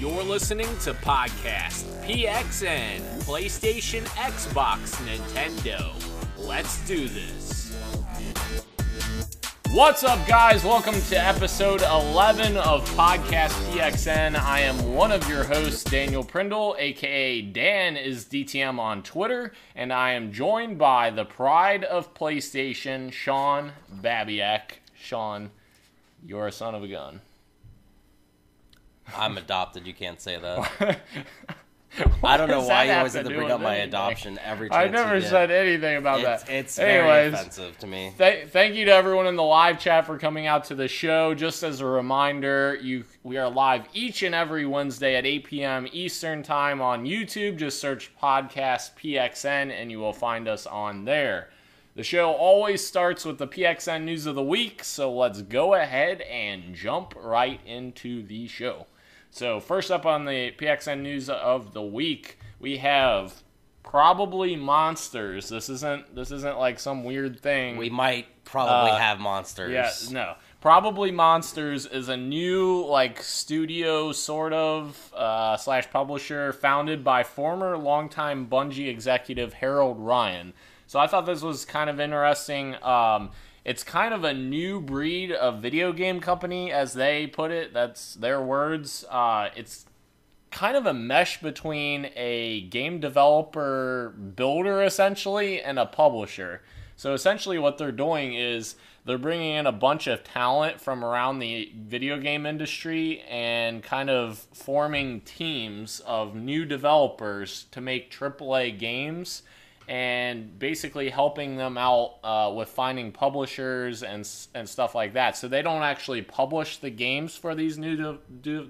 You're listening to Podcast PXN, PlayStation, Xbox, Nintendo. Let's do this. What's up, guys? Welcome to episode 11 of Podcast PXN. I am one of your hosts, Daniel Prindle, aka Dan is DTM on Twitter, and I am joined by the pride of PlayStation, Sean Babiak. Sean, you're a son of a gun. I'm adopted. You can't say that. I don't know why you always have to to bring up my anything? adoption every time. I never said anything about It's, that. it's very Anyways, offensive to me. Th- thank you to everyone in the live chat for coming out to the show. Just as a reminder, you we are live each and every Wednesday at 8 p.m. Eastern Time on YouTube. Just search podcast PXN and you will find us on there. The show always starts with the PXN news of the week, so let's go ahead and jump right into the show. So, first up on the PXN news of the week, we have probably monsters. This isn't this isn't like some weird thing. We might probably Uh, have monsters. Yeah, no. Probably Monsters is a new like studio sort of uh, slash publisher founded by former longtime Bungie executive Harold Ryan. So I thought this was kind of interesting. Um, it's kind of a new breed of video game company, as they put it. That's their words. Uh, it's kind of a mesh between a game developer builder essentially and a publisher. So essentially what they're doing is they're bringing in a bunch of talent from around the video game industry and kind of forming teams of new developers to make AAA games and basically helping them out uh, with finding publishers and and stuff like that. So they don't actually publish the games for these new de-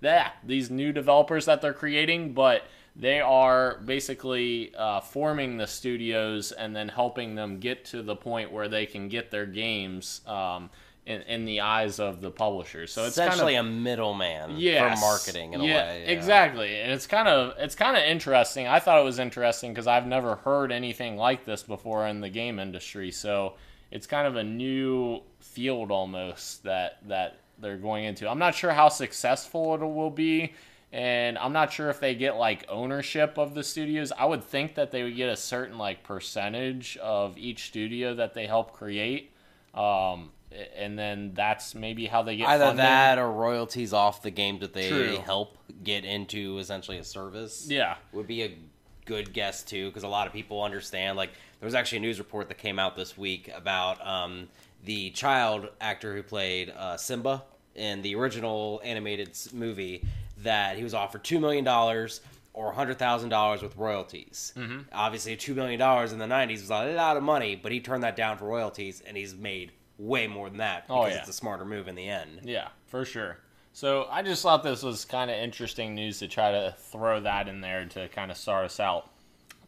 that these new developers that they're creating, but they are basically uh, forming the studios and then helping them get to the point where they can get their games um, in, in the eyes of the publishers. So it's essentially kind of, a middleman Yes. for marketing in yeah, a way. yeah. Exactly, and it's kind of it's kind of interesting. I thought it was interesting because I've never heard anything like this before in the game industry. So it's kind of a new field almost that that they're going into. I'm not sure how successful it will be. And I'm not sure if they get like ownership of the studios. I would think that they would get a certain like percentage of each studio that they help create, um, and then that's maybe how they get Either funding. that or royalties off the game that they True. help get into essentially a service. Yeah. would be a good guess too because a lot of people understand like there was actually a news report that came out this week about um, the child actor who played uh, simba in the original animated movie that he was offered $2 million or $100000 with royalties mm-hmm. obviously $2 million in the 90s was a lot of money but he turned that down for royalties and he's made way more than that Oh, because yeah. it's a smarter move in the end Yeah, for sure. So I just thought this was kind of interesting news to try to throw that in there to kind of start us out.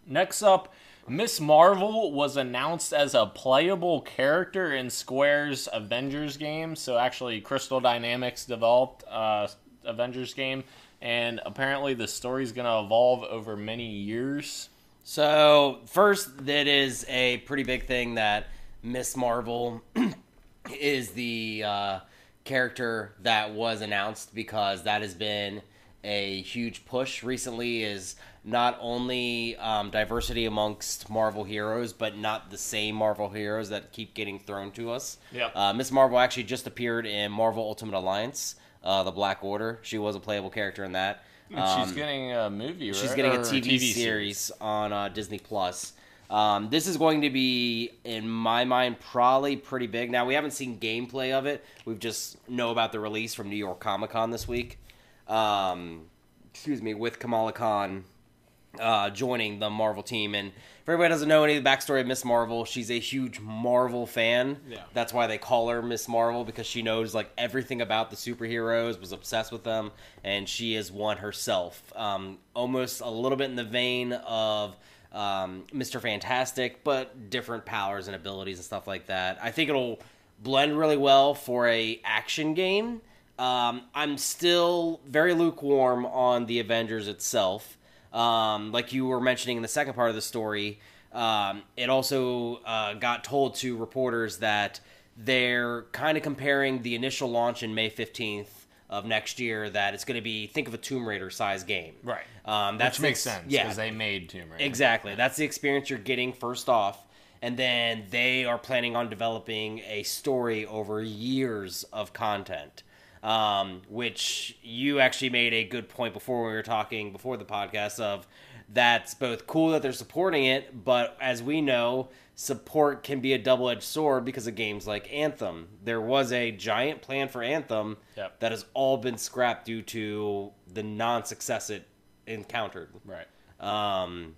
Next up, Miss Marvel was announced as a playable character in Square's Avengers game. So actually, Crystal Dynamics developed uh, Avengers game, and apparently the story's going to evolve over many years. So first, that is a pretty big thing that Miss Marvel is the uh, character that was announced because that has been a huge push recently. Is not only um, diversity amongst Marvel heroes, but not the same Marvel heroes that keep getting thrown to us. Yep. Uh, Miss Marvel actually just appeared in Marvel Ultimate Alliance, uh, the Black Order. She was a playable character in that. she's Um, getting a movie, right? She's getting a Or TV, series on uh, Disney Plus. Um, this is going to be, in my mind, probably pretty big. Now we haven't seen gameplay of it. We've just know about the release from New York Comic Con this week. Um, excuse me, with Kamala Khan uh, joining the Marvel team. And if everybody doesn't know any of the backstory of Miss Marvel, she's a huge Marvel fan. Yeah. That's why they call her Miss Marvel because she knows like everything about the superheroes, was obsessed with them, and she is one herself. Um, almost a little bit in the vein of um, Mr. Fantastic, but different powers and abilities and stuff like that. I think it'll blend really well for a action game. Um, I'm still very lukewarm on the Avengers itself. Um, like you were mentioning in the second part of the story, um, it also uh, got told to reporters that they're kind of comparing the initial launch in May 15th of next year that it's going to be think of a Tomb Raider size game. Right. Um, Which makes sense Yeah, because they made Tomb Raider. Exactly. That's the experience you're getting first off. And then they are planning on developing a story over years of content. Um, which you actually made a good point before we were talking before the podcast of that's both cool that they're supporting it, but as we know, support can be a double edged sword because of games like Anthem. There was a giant plan for Anthem Yep. that has all been scrapped due to the non success it encountered. Right. Um,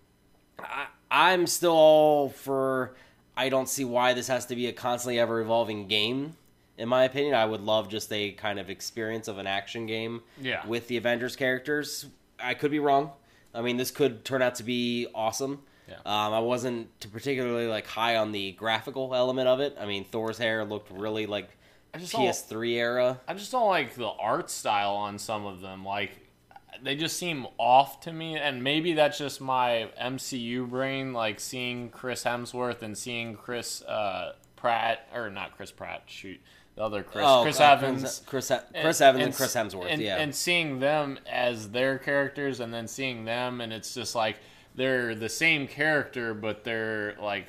I, I'm still all for. I don't see why this has to be a constantly ever evolving game. In my opinion, I would love just a kind of experience of an action game Yeah. with the Avengers characters. I could be wrong. I mean, this could turn out to be awesome. Yeah. Um, I wasn't particularly like high on the graphical element of it. I mean, Thor's hair looked really like I just don't- PS3 era. I just don't like the art style on some of them. Like they just seem off to me, and maybe that's just my MCU brain. Like seeing Chris Hemsworth and seeing Chris uh, Pratt, or not Chris Pratt. Shoot, the other Chris, Oh, Chris uh, Evans. Chris, Chris Evans and, s- Chris Hemsworth. and, yeah, and seeing them as their characters, and then seeing them, and it's just like they're the same character, but they're like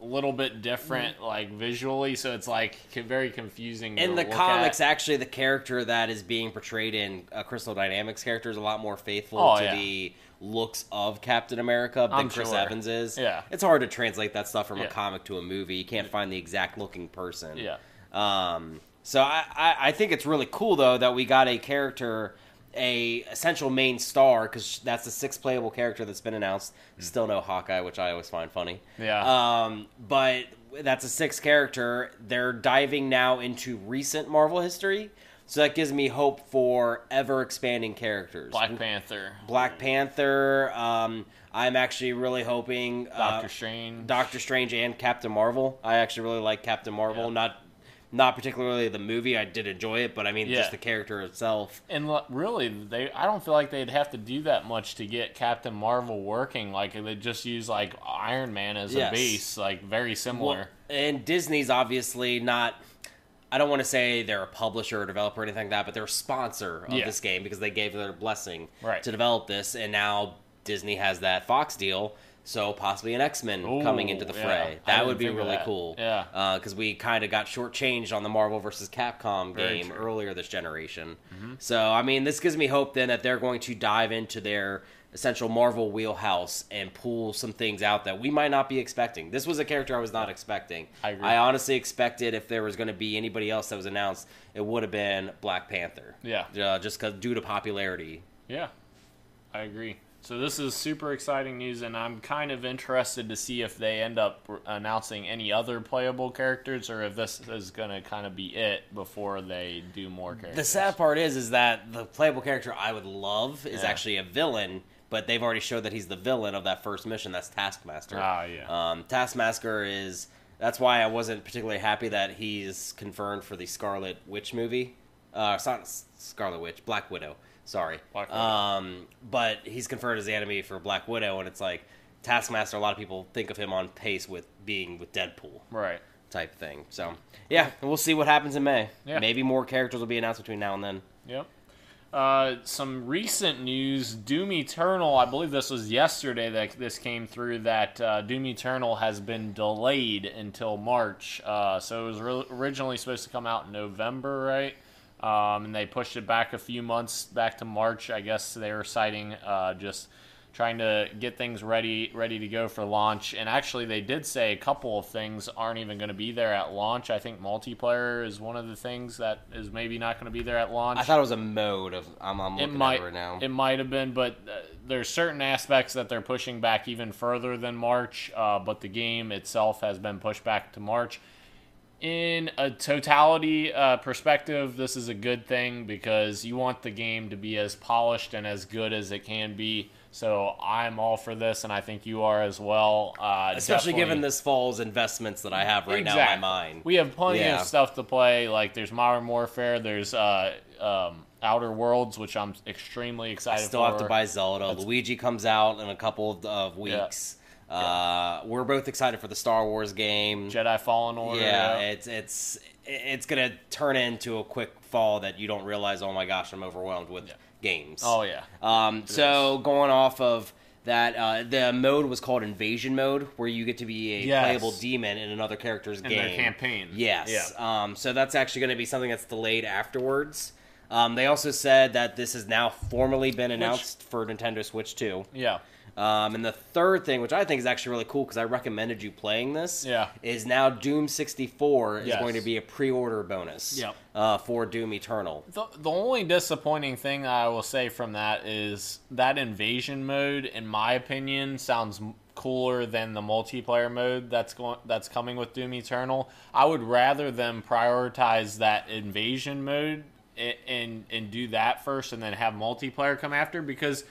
a little bit different, like visually. So it's like very confusing. in the comics, at. actually, the character that is being portrayed in uh, Crystal Dynamics character is a lot more faithful Oh, to yeah. the looks of Captain America than I'm Chris sure. Evans is. Yeah. it's hard to translate that stuff from a comic to a movie. You can't find the exact looking person. Yeah. Um, so I, I, I think it's really cool though that we got a character, a essential main star because that's the sixth playable character that's been announced. Still no Hawkeye, which I always find funny. Yeah. Um, but that's a sixth character. They're diving now into recent Marvel history, so that gives me hope for ever expanding characters. Black Panther, Black Panther. Um, I'm actually really hoping Doctor uh, Strange. Doctor Strange and Captain Marvel. I actually really like Captain Marvel. Yeah. Not not particularly the movie. I did enjoy it, but I mean Yeah. just the character itself. And really, they I don't feel like they'd have to do that much to get Captain Marvel working. Like they just use like Iron Man as Yes. a base, like very similar. Well, and Disney's obviously not. I don't want to say they're a publisher or developer or anything like that, but they're a sponsor of Yeah. this game because they gave their blessing Right. to develop this, and now Disney has that Fox deal, so possibly an X Men coming into the fray. That would be really cool. Yeah. because we kind of got shortchanged on the Marvel versus Capcom Very game true. Mm-hmm. earlier this generation. So I mean, this gives me hope then that they're going to dive into their essential Marvel wheelhouse and pull some things out that we might not be expecting. This was a character I was not expecting. I agree. I honestly expected if there was going to be anybody else that was announced, it would have been Black Panther. Yeah. uh, just cause, due to popularity. Yeah, I agree. So this is super exciting news, and I'm kind of interested to see if they end up announcing any other playable characters, or if this is going to kind of be it before they do more characters. The sad part is, is that the playable character I would love is Yeah. actually a villain, but they've already showed that he's the villain of that first mission. That's Taskmaster. Ah, yeah. Um, Taskmaster is. That's why I wasn't particularly happy that he's confirmed for the Scarlet Witch movie. Uh, it's not Scarlet Witch, Black Widow. Sorry. Um, but he's confirmed as the enemy for Black Widow, and it's like Taskmaster. A lot of people think of him on pace with being with Deadpool right. type thing. So yeah, we'll see what happens in May. Yeah. Maybe more characters will be announced between now and then. Yep. Uh, some recent news: Doom Eternal. I believe this was yesterday that this came through. That uh, Doom Eternal has been delayed until March. Uh, so it was re- originally supposed to come out in November, right? Um, and they pushed it back a few months back to March. I guess they were citing uh, just trying to get things ready ready to go for launch. And actually, they did say a couple of things aren't even going to be there at launch. I think multiplayer is one of the things that is maybe not going to be there at launch. I thought it was a mode of. I'm, I'm it looking might at it right now. it might have been, but uh, there's certain aspects that they're pushing back even further than March. Uh, but the game itself has been pushed back to March. In a totality uh, perspective, this is a good thing because you want the game to be as polished and as good as it can be. So I'm all for this, and I think you are as well. Uh, Especially definitely- given this fall's investments that I have right now in my mind. We have plenty Yeah. of stuff to play. Like there's Modern Warfare, there's uh, um, Outer Worlds, which I'm extremely excited. I still for. have to buy Zelda. Luigi comes out in a couple of, of weeks. Uh, we're both excited for the Star Wars game. Jedi Fallen Order. yeah, it's it's it's gonna turn into a quick fall that you don't realize. Oh my gosh, I'm overwhelmed with games. Oh yeah. Um, so going off of that, uh, the mode was called Invasion Mode, where you get to be a Yes. playable demon in another character's In game their campaign. Yes. Yeah. Um, so that's actually going to be something that's delayed afterwards. Um, they also said that this has now formally been announced for Nintendo Switch 2. Yeah. Um, and the third thing, which I think is actually really cool because I recommended you playing this, Yeah. is now Doom 64 is Yes. going to be a pre-order bonus Yep. uh, for Doom Eternal. The, the only disappointing thing I will say from that is that invasion mode, in my opinion, sounds m- cooler than the multiplayer mode that's going that's coming with Doom Eternal. I would rather them prioritize that invasion mode and and, and do that first, and then have multiplayer come after because.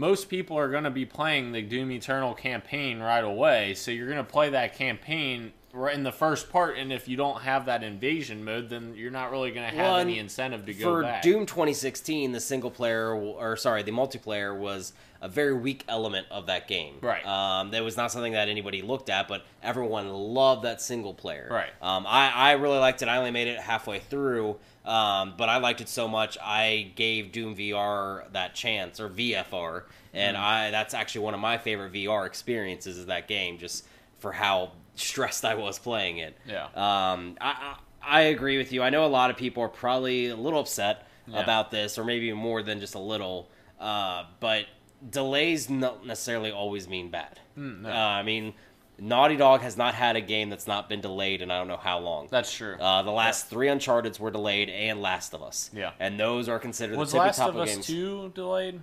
Most people are going to be playing the Doom Eternal campaign right away, so you're going to play that campaign in the first part. And if you don't have that invasion mode, then you're not really going to have Well, any incentive to go For back. Doom 2016, the single player, or sorry, the multiplayer was a very weak element of that game. Right. Um, that was not something that anybody looked at, but everyone loved that single player. Right. Um, I, I really liked it. I only made it halfway through, um, but I liked it so much I gave Doom VR that chance or VFR, and Mm. I that's actually one of my favorite VR experiences is that game, just for how stressed I was playing it. Yeah. Um, I, I I agree with you. I know a lot of people are probably a little upset Yeah. about this, or maybe more than just a little. Uh, but delays don't necessarily always mean bad. Mm, no. uh, I mean, Naughty Dog has not had a game that's not been delayed in I don't know how long. That's true. Uh, the last three Uncharted's were delayed, and Last of Us. Yeah. and those are considered was the Last top of of Us games. two delayed?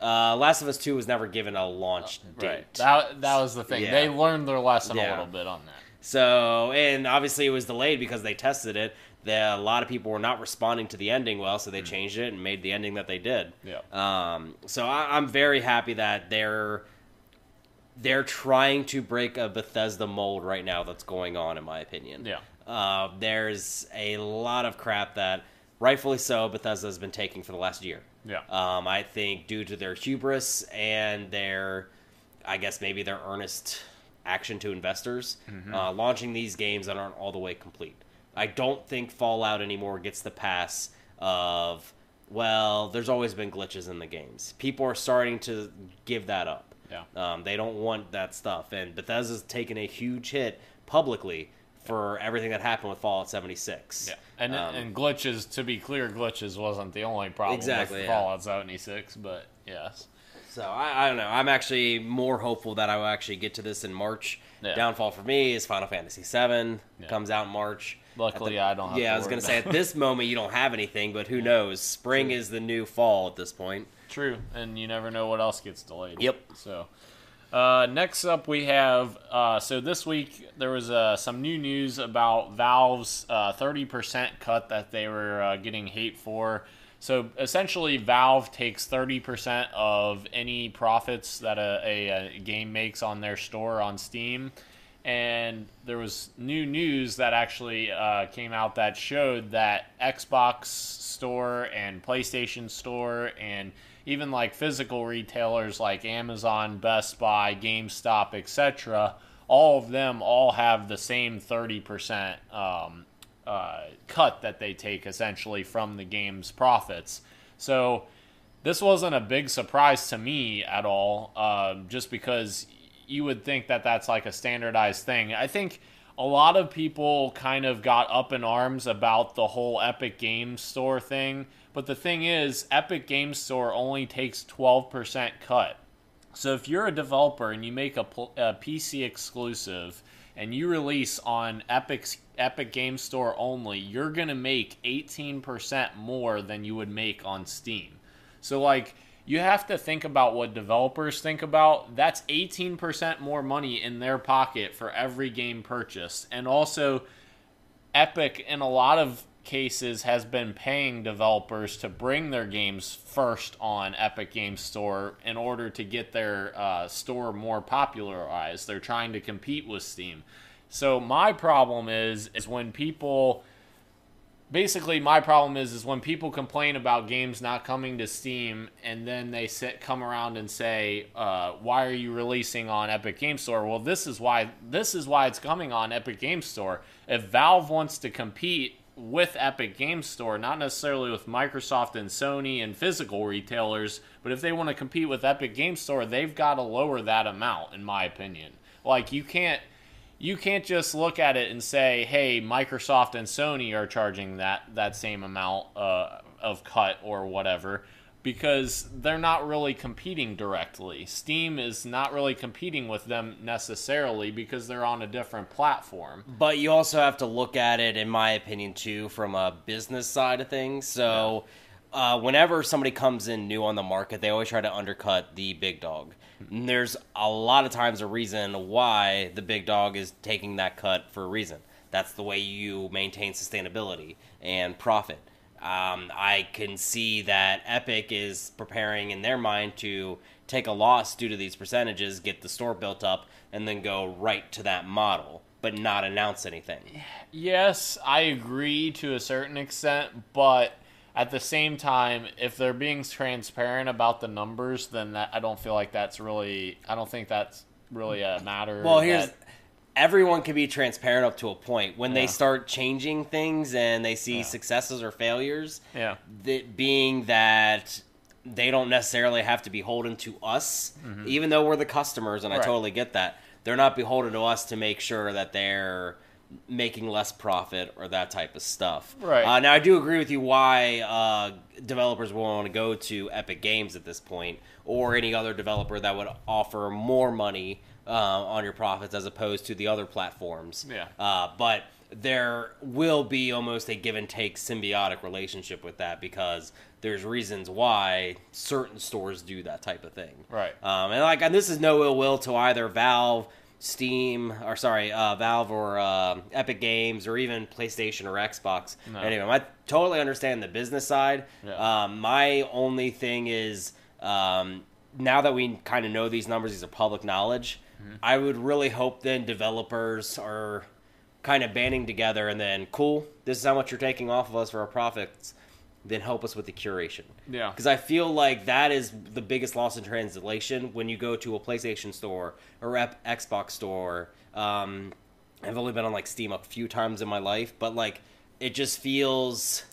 Uh, Last of Us Two was never given a launch date. Right. That that was the thing. Yeah. They learned their lesson Yeah. a little bit on that. So, and obviously it was delayed because they tested it. The, a lot of people were not responding to the ending well, so they changed it and made the ending that they did. Yeah. Um, so I, I'm very happy that they're they're trying to break a Bethesda mold right now that's going on, in my opinion. Yeah. Uh, there's a lot of crap that, rightfully so, Bethesda has been taking for the last year. Yeah. Um, I think due to their hubris and their, I guess maybe their earnest action to investors, Mm-hmm. uh, launching these games that aren't all the way complete. I don't think Fallout anymore gets the pass of, well, there's always been glitches in the games. People are starting to give that up. Yeah. Um, they don't want that stuff. And Bethesda's taken a huge hit publicly for everything that happened with Fallout 76. Yeah. And Um, and glitches. To be clear, glitches wasn't the only problem Exactly, with yeah. Fallout seventy six, but yes. So I, I don't know. I'm actually more hopeful that I will actually get to this in March. Yeah. Downfall for me is Final Fantasy VII Yeah. comes out in March. Luckily, the- I don't have Yeah, I was gonna say at this moment you don't have anything, but who knows? Spring is the new fall at this point. True, and you never know what else gets delayed. Yep. So, uh, next up we have. Uh, so this week there was uh, some new news about Valve's uh, thirty percent cut that they were uh, getting hate for. So essentially, Valve takes thirty percent of any profits that a, a, a game makes on their store on Steam. And there was new news that actually uh, came out that showed that Xbox Store and PlayStation Store and even like physical retailers like Amazon, Best Buy, GameStop, etc., all of them all have the same 30% um, uh, cut that they take essentially from the game's profits. So this wasn't a big surprise to me at all, um, just because you would think that that's like a standardized thing. I think a lot of people kind of got up in arms about the whole Epic Games Store thing, but the thing is, Epic Games Store only takes 12% cut. So if you're a developer and you make a, a PC exclusive and you release on Epic's Epic Games Store only, you're going to make 18% more than you would make on Steam. So like you have to think about what developers think about. That's 18% more money in their pocket for every game purchased. And also Epic in a lot of cases has been paying developers to bring their games first on Epic Games Store in order to get their uh, store more popularized. They're trying to compete with Steam. So my problem is is when people basically my problem is is when people complain about games not coming to Steam and then they sit come around and say, uh, "Why are you releasing on Epic Game Store?" Well, this is why this is why it's coming on Epic Game Store. If Valve wants to compete with Epic Game Store, not necessarily with Microsoft and Sony and physical retailers, but if they want to compete with Epic Game Store, they've got to lower that amount in my opinion. Like you can't you can't just look at it and say, "Hey, Microsoft and Sony are charging that that same amount uh, of cut or whatever," because they're not really competing directly. Steam is not really competing with them necessarily because they're on a different platform. But you also have to look at it, in my opinion, too, from a business side of things. So, uh, whenever somebody comes in new on the market, they always try to undercut the big dog. And there's a lot of times a reason why the big dog is taking that cut for a reason. That's the way you maintain sustainability and profit. Um, I can see that Epic is preparing in their mind to take a loss due to these percentages, get the store built up, and then go right to that model, but not announce anything. Yes, I agree to a certain extent, but at the same time, if they're being transparent about the numbers, then that, I don't feel like that's really. I don't think that's really a matter. Well, here's that- everyone can be transparent up to a point. When Yeah. they start changing things and they see Yeah. successes or failures, yeah, that being that they don't necessarily have to be beholden to us, even though we're the customers, and I Mm-hmm. Totally get that. They're not beholden to us to make sure that they're making less profit or that type of stuff. Right. Uh, now, I do agree with you why uh, developers will want to go to Epic Games at this point, or any other developer that would offer more money uh, on your profits as opposed to the other platforms. Yeah. Uh, but there will be almost a give and take symbiotic relationship with that because there's reasons why certain stores do that type of thing. Right. Um, and like, and this is no ill will to either Valve, Steam, or sorry, uh, Valve or uh, Epic Games, or even PlayStation or Xbox. No. Anyway, I totally understand the business side. Yeah. Um, my only thing is um, now that we kind of know these numbers, these are public knowledge. Mm-hmm. I would really hope then developers are kind of banding together and then cool. This is how much you're taking off of us for our profits. Then help us with the curation. Yeah. Because I feel like that is the biggest loss in translation when you go to a PlayStation store or Xbox store. Um, I've only been on like Steam a few times in my life, but like it just feels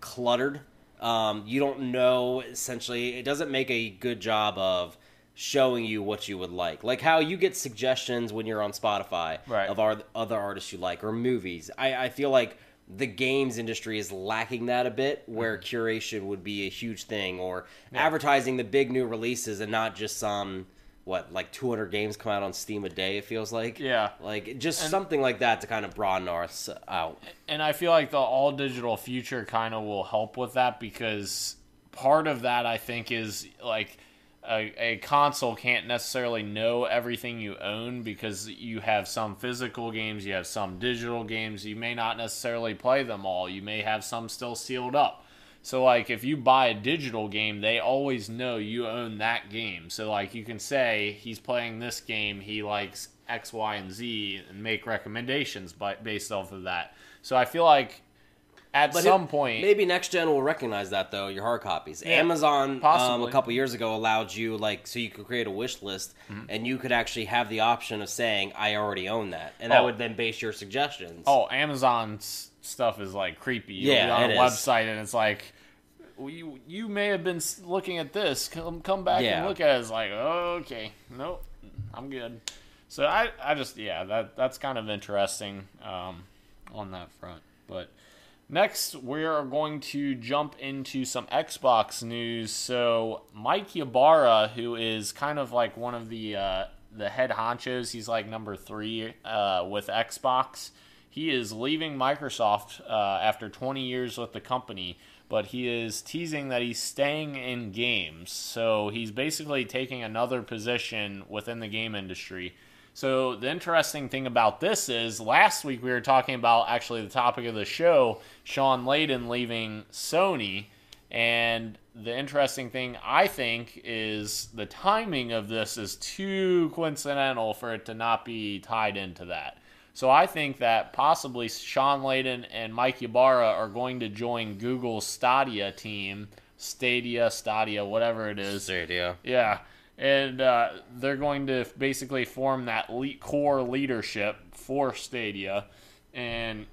cluttered. Um, you don't know essentially. It doesn't make a good job of showing you what you would like, like how you get suggestions when you're on Spotify Right. of our, other artists you like or movies. I, I feel like the games industry is lacking that a bit, where Mm-hmm. curation would be a huge thing, or advertising the big new releases and not just some what like 200 games come out on Steam a day. It feels like Yeah. like just And- something like that to kind of broaden us out. and I feel like the all digital future kind of will help with that because part of that I think is like a, a console can't necessarily know everything you own because you have some physical games, you have some digital games, you may not necessarily play them all. You may have some still sealed up. So like if you buy a digital game, they always know you own that game. So like you can say he's playing this game, he likes X, Y, and Z, and make recommendations based off of that. So I feel like at But some it- point, maybe next gen will recognize that though. Your hard copies. Yeah, Amazon um, possibly. a couple years ago allowed you like so you could create a wish list Mm-hmm. and you could actually have the option of saying I already own that, and that Oh. would then base your suggestions. oh, Amazon's stuff is like creepy. You'll Yeah, on a is. website and it's like. well, You, you may have been looking at this. Come come back Yeah. and look at it. It's like okay, nope, I'm good. So I, I just yeah that that's kind of interesting um, on that front. But next we are going to jump into some Xbox news. So Mike Ybarra, who is kind of like one of the uh, the head honchos, he's like number three uh, with Xbox. He is leaving Microsoft uh, after 20 years with the company, but he is teasing that he's staying in games. So he's basically taking another position within the game industry. So the interesting thing about this is last week we were talking about actually the topic of the show, Shawn Layden leaving Sony. And the interesting thing I think is the timing of this is too coincidental for it to not be tied into that. So I think that possibly Shawn Layden and Mike Ybarra are going to join Google's Stadia team, Stadia, Stadia, whatever it is. Stadia. Yeah, and uh, they're going to basically form that le- core leadership for Stadia, and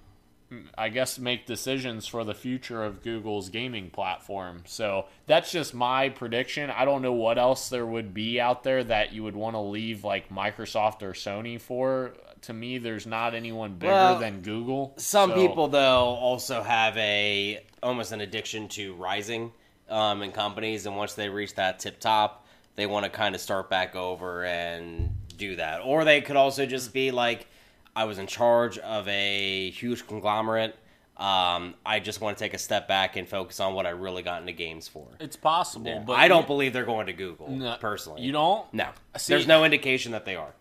mm, I guess make decisions for the future of Google's gaming platform. So that's just my prediction. I don't know what else there would be out there that you would want to leave like Microsoft or Sony for. To me, there's not anyone bigger Well, than Google. Some So- people though also have a almost an addiction to rising um, in companies, and once they reach that tip top, they want to kind of start back over and do that. Or they could also just be like, I was in charge of a huge conglomerate. Um, I just want to take a step back and focus on what I really got into games for. it's possible, but I don't you- believe they're going to Google No, personally. You don't? No, See- there's no indication that they are.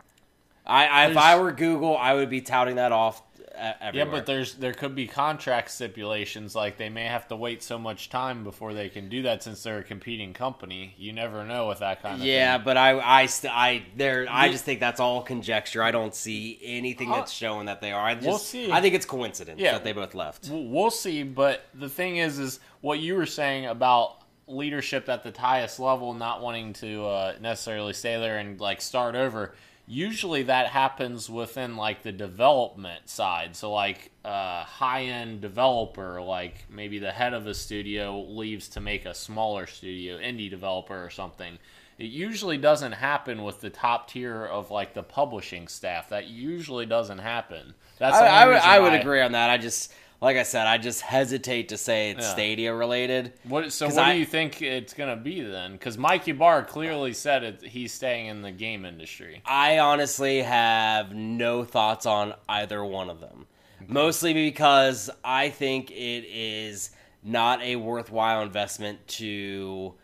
I, I if I were Google, I would be touting that off. Uh, Yeah, but there's there could be contract stipulations like they may have to wait so much time before they can do that since they're a competing company. You never know with that kind of Yeah, thing. but I, I, st- I, there, I just think that's all conjecture. I don't see anything that's showing that they are. I just, We'll see. I think it's coincidence Yeah. that they both left. We'll see, but the thing is, is what you were saying about leadership at the highest level not wanting to uh, necessarily stay there and like start over. Usually that happens within like the development side. So like a high end developer, like maybe the head of a studio leaves to make a smaller studio, indie developer or something. It usually doesn't happen with the top tier of like the publishing staff. That usually doesn't happen. That's I, I, would, I would why- agree on that. I just, like I said, I just hesitate to say it's Yeah. Stadia related. What so? What I- do you think it's gonna be then? Because Mikey Ybarra clearly said it, he's staying in the game industry. I honestly have no thoughts on either one of them. Mostly because I think it is not a worthwhile investment to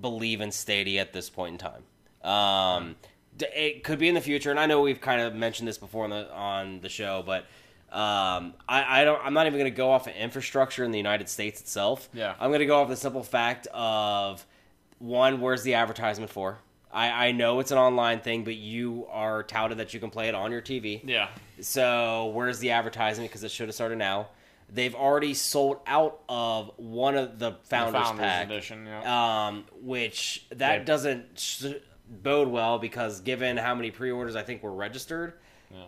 believe in Stadia at this point in time. Um, it could be in the future, and I know we've kind of mentioned this before on the on the show, but um, I, I don't. I'm not even going to go off of infrastructure in the United States itself. Yeah. I'm going to go off the simple fact of one, where's the advertisement for? I, I know it's an online thing, but you are touted that you can play it on your TV. Yeah, So where's the advertisement? Because it should have started now. They've already sold out of one of the founders, Founders pack, Edition. Yeah. um, which that They- doesn't sh- bode well because given how many pre-orders I think were registered,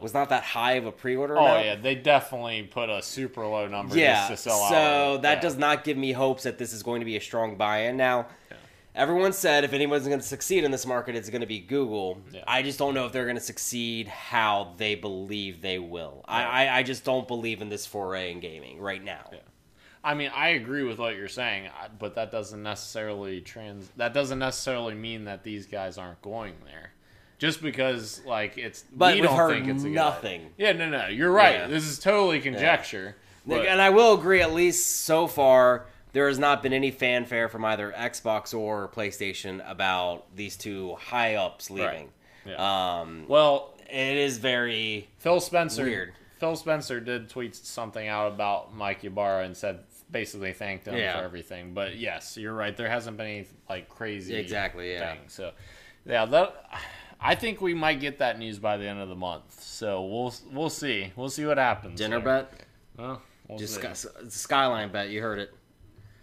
was not that high of a pre-order. oh amount. yeah, they definitely put a super low number Yeah, just to sell out. so that Yeah. does not give me hopes that this is going to be a strong buy-in. Now, everyone said if anyone's going to succeed in this market, it's going to be Google. Yeah. I just don't know if they're going to succeed how they believe they will. Yeah. I, I, I just don't believe in this foray in gaming right now. Yeah. I mean, I agree with what you're saying, but that doesn't necessarily trans. That doesn't necessarily mean that these guys aren't going there. Just because, like, it's But we don't think it's a good nothing. idea. Yeah, no, no, you're right. Yeah. This is totally conjecture. but- and I will agree, at least so far, there has not been any fanfare from either Xbox or PlayStation about these two high ups leaving. Yeah. Um, well, it is very Phil Spencer. Weird. Phil Spencer did tweet something out about Mike Ybarra and said basically thanked him Yeah. for everything. But yes, you're right. There hasn't been any like crazy Exactly, yeah. thing. So yeah, that I think we might get that news by the end of the month. So we'll we'll see. We'll see what happens. dinner there. bet. Well, we'll Just see. skyline bet. You heard it.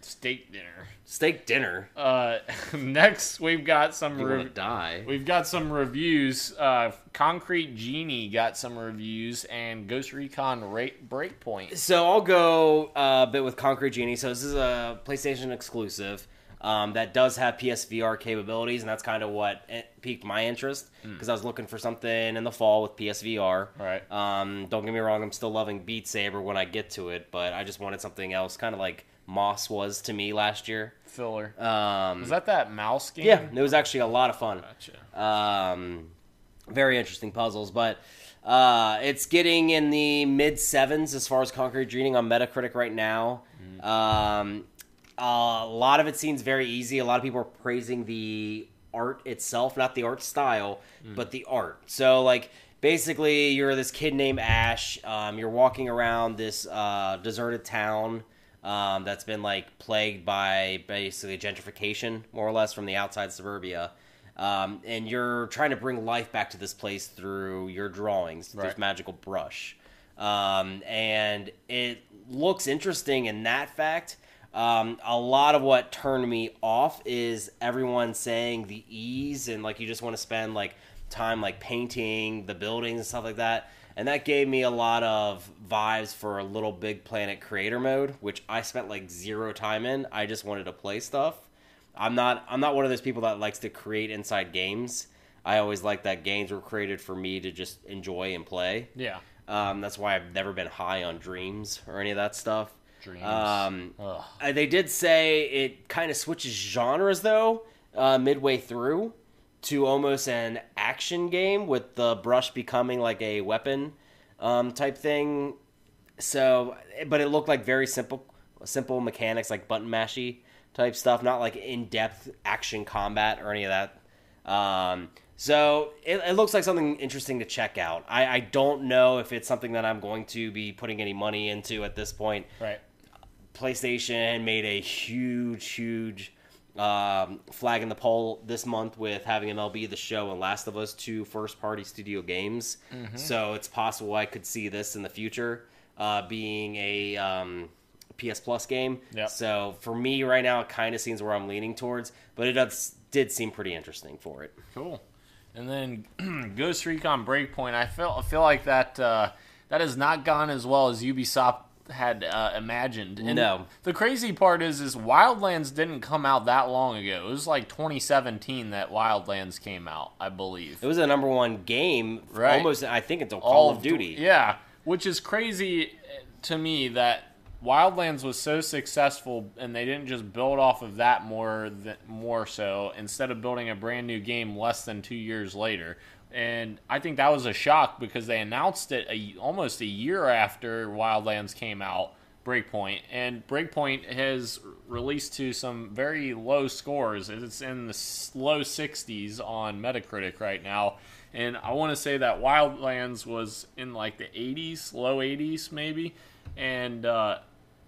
steak dinner. Steak dinner. Uh, next we've got some You rev- die? We've got some reviews. Uh, Concrete Genie got some reviews, and Ghost Recon Rate Breakpoint. So I'll go uh, a bit with Concrete Genie. So this is a PlayStation exclusive um, that does have PSVR capabilities, and that's kind of what it piqued my interest because I was looking for something in the fall with PSVR. Right. Um, don't get me wrong, I'm still loving Beat Saber when I get to it, but I just wanted something else, kind of like Moss was to me last year. Filler. Um, Was that that mouse game? yeah, it was actually a lot of fun. Gotcha. Um, very interesting puzzles, but uh, it's getting in the mid sevens as far as Concrete Dreaming on Metacritic right now. Um, a lot of it seems very easy. A lot of people are praising the art itself, not the art style, but the art. So, like, basically, you're this kid named Ash. Um, you're walking around this uh, deserted town um, that's been like plagued by basically gentrification, more or less, from the outside suburbia. Um, and you're trying to bring life back to this place through your drawings, through this magical brush. um, and it looks interesting in that fact. Um, a lot of what turned me off is everyone saying the ease and like you just want to spend like time like painting the buildings and stuff like that. And that gave me a lot of vibes for a LittleBigPlanet creator mode, which I spent like zero time in. I just wanted to play stuff. I'm not I'm not one of those people that likes to create inside games. I always like that games were created for me to just enjoy and play. Yeah. Um, that's why I've never been high on dreams or any of that stuff. Dreams. Um, Ugh. uh, they did say it kind of switches genres though uh, midway through to almost an action game with the brush becoming like a weapon um, type thing. So, but it looked like very simple, simple mechanics like button mashy type stuff, not like in depth action combat or any of that. Um, so it, it looks like something interesting to check out. I, I don't know if it's something that I'm going to be putting any money into at this point. Right. PlayStation made a huge, huge um, flag in the poll this month with having MLB The Show and Last of Us two first party studio games. Mm-hmm. So it's possible I could see this in the future uh, being a um, PS Plus game. Yep. So for me right now, it kind of seems where I'm leaning towards, but it does, did seem pretty interesting for it. Cool. And then Ghost Recon Breakpoint. I feel I feel like that uh, that has not gone as well as Ubisoft had uh, imagined. And No. The crazy part is, is Wildlands didn't come out that long ago. It was like 2017 that Wildlands came out, I believe. It was a number one game, Right. almost I think until Call of Duty. Yeah, which is crazy uh, to me that Wildlands was so successful and they didn't just build off of that more th- more so instead of building a brand new game less than 2 years later. And I think that was a shock because they announced it a, almost a year after Wildlands came out, Breakpoint, and Breakpoint has released to some very low scores. It's in the low 60s on Metacritic right now. And I want to say that Wildlands was in like the 80s, low 80s maybe. And uh,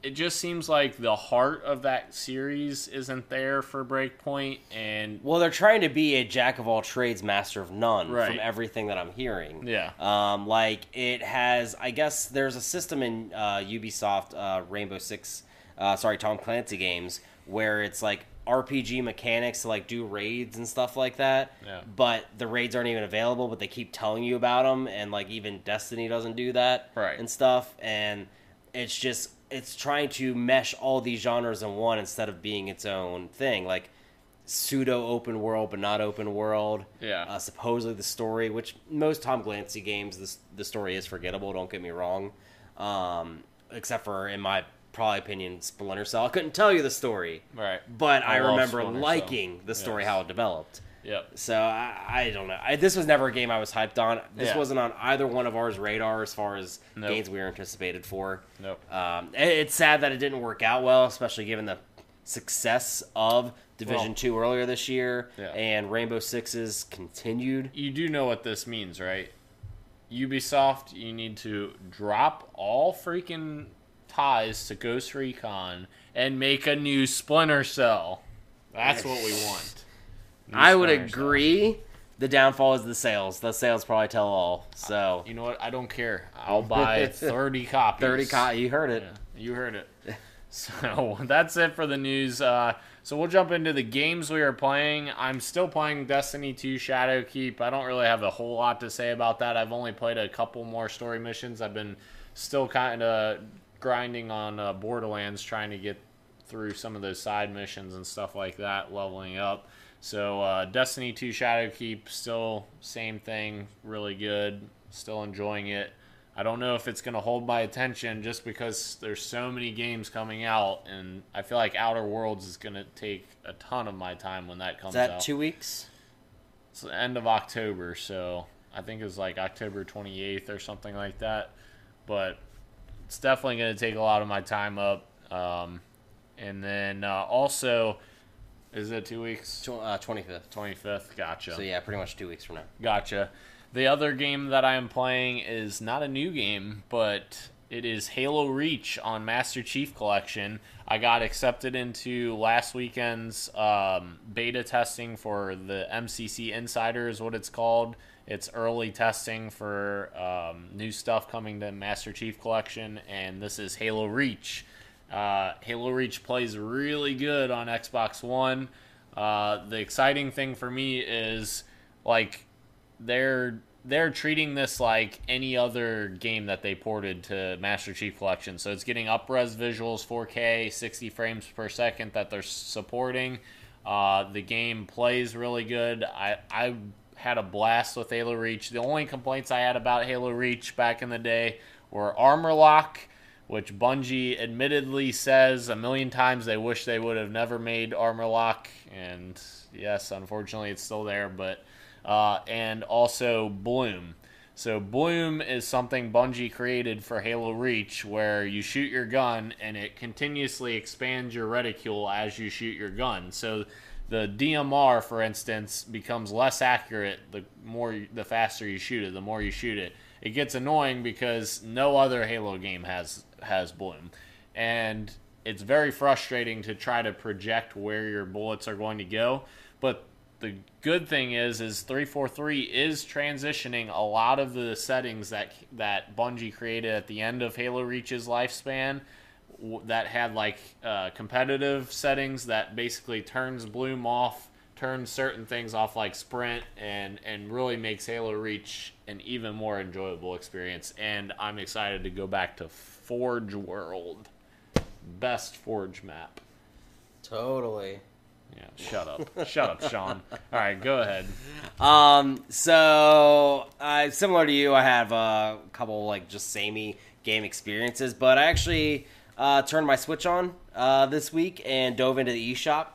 it just seems like the heart of that series isn't there for Breakpoint. And Well, they're trying to be a jack of all trades, master of none Right. from everything that I'm hearing. Yeah. Um, like it has, I guess there's a system in uh, Ubisoft uh, Rainbow Six, uh, sorry, Tom Clancy games where it's like RPG mechanics to like do raids and stuff like that. Yeah. But the raids aren't even available, but they keep telling you about them, and like even Destiny doesn't do that, Right. And stuff, and it's just it's trying to mesh all these genres in one instead of being its own thing, like pseudo open world but not open world. Yeah. Uh, supposedly the story, which most Tom Clancy games, this the story is forgettable. Don't get me wrong, um, except for in my probably opinion, Splinter Cell. I couldn't tell you the story, right. but I, I remember Splinter Cell. liking the story Yes. how it developed. Yep. So I, I don't know. I, this was never a game I was hyped on. This Yeah. wasn't on either one of ours radar as far as Nope. games we were anticipated for. Nope. Um, it- it's sad that it didn't work out well, especially given the success of Division Well- Two earlier this year Yeah. and Rainbow Six's continued. You do know what this means, right? Ubisoft, you need to drop all freaking ties to Ghost Recon and make a new Splinter Cell. That's what we want. I would agree. The downfall is the sales. The sales probably tell all. So You know what? I don't care. I'll buy 30 copies. thirty. Co- you heard it. Yeah, you heard it. So that's it for the news. Uh, so we'll jump into the games we are playing. I'm still playing Destiny 2 Shadowkeep. I don't really have a whole lot to say about that. I've only played a couple more story missions. I've been still kind of grinding on uh, Borderlands, trying to get through some of those side missions and stuff like that, leveling up. So uh, Destiny 2 Shadowkeep, still same thing, really good. Still enjoying it. I don't know if it's going to hold my attention just because there's so many games coming out, and I feel like Outer Worlds is going to take a ton of my time when that comes Is that out. two weeks? It's the end of October, so I think it's like October 28th or something like that. But it's definitely going to take a lot of my time up. Um, and then uh, also, is it two weeks? Twenty fifth. 25th. Gotcha. So yeah, pretty much two weeks from now. Gotcha. The other game that I am playing is not a new game, but it is Halo Reach on Master Chief Collection. I got accepted into last weekend's um, beta testing for the MCC Insider, is what it's called. It's early testing for um, new stuff coming to Master Chief Collection, and this is Halo Reach. Uh, Halo Reach plays really good on Xbox One. Uh, the exciting thing for me is like they're they're treating this like any other game that they ported to Master Chief Collection. So it's getting upres visuals, 4K, 60 frames per second that they're supporting. Uh, the game plays really good. I I had a blast with Halo Reach. The only complaints I had about Halo Reach back in the day were armor lock, which Bungie admittedly says a million times they wish they would have never made armor lock. And yes, unfortunately, it's still there, but uh, and also Bloom. So Bloom is something Bungie created for Halo Reach, where you shoot your gun and it continuously expands your reticule as you shoot your gun. So the DMR, for instance, becomes less accurate the more the faster you shoot it, the more you shoot it. It gets annoying because no other Halo game has has Bloom, and it's very frustrating to try to project where your bullets are going to go. But the good thing is is 343 is transitioning a lot of the settings that that Bungie created at the end of Halo Reach's lifespan that had like uh, competitive settings that basically turns Bloom off, turns certain things off like sprint, and and really makes Halo Reach an even more enjoyable experience. And I'm excited to go back to Forge World, best Forge map. Totally. Yeah, shut up, shut up, Sean. All right, go ahead. Um, so uh, similar to you, I have a couple like just samey game experiences, but I actually uh, turned my Switch on uh, this week and dove into the eShop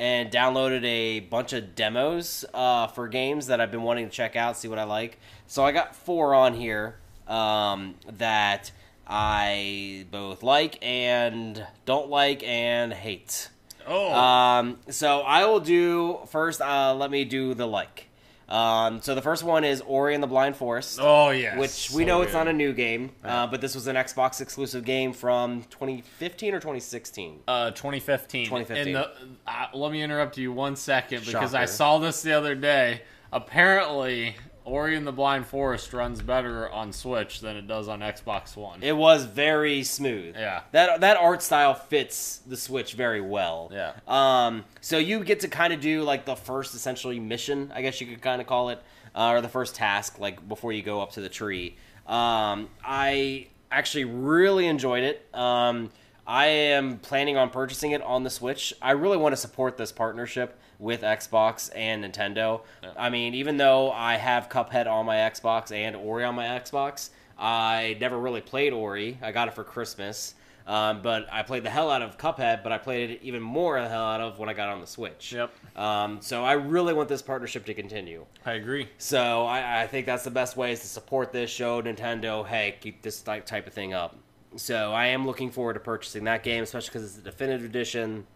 and downloaded a bunch of demos uh, for games that I've been wanting to check out, see what I like. So I got four on here um, that I both like and don't like and hate. Oh, Um, so I will do first. Uh, let me do the like. Um, so the first one is Ori and the Blind Forest. oh yeah, Which we know it's not a new game, uh, but this was an Xbox exclusive game from 2015 or 2016. Uh, 2015. 2015. And the, uh, let me interrupt you one second because I saw this the other day. Apparently, Ori and the Blind Forest runs better on Switch than it does on Xbox One. It was very smooth. Yeah. That that art style fits the Switch very well. Yeah. Um. So you get to kind of do like the first essentially mission, I guess you could kind of call it, uh, or the first task, like before you go up to the tree. Um. I actually really enjoyed it. Um. I am planning on purchasing it on the Switch. I really want to support this partnership with Xbox and Nintendo. I mean, even though I have Cuphead on my Xbox and Ori on my Xbox, I never really played Ori. I got it for Christmas. Um, but I played the hell out of Cuphead, but I played it even more the hell out of when I got on the Switch. Yep. Um, so I really want this partnership to continue. I agree. So I, I think that's the best way is to support this show, Nintendo. Hey, keep this type type of thing up. So I am looking forward to purchasing that game, especially because it's a definitive edition.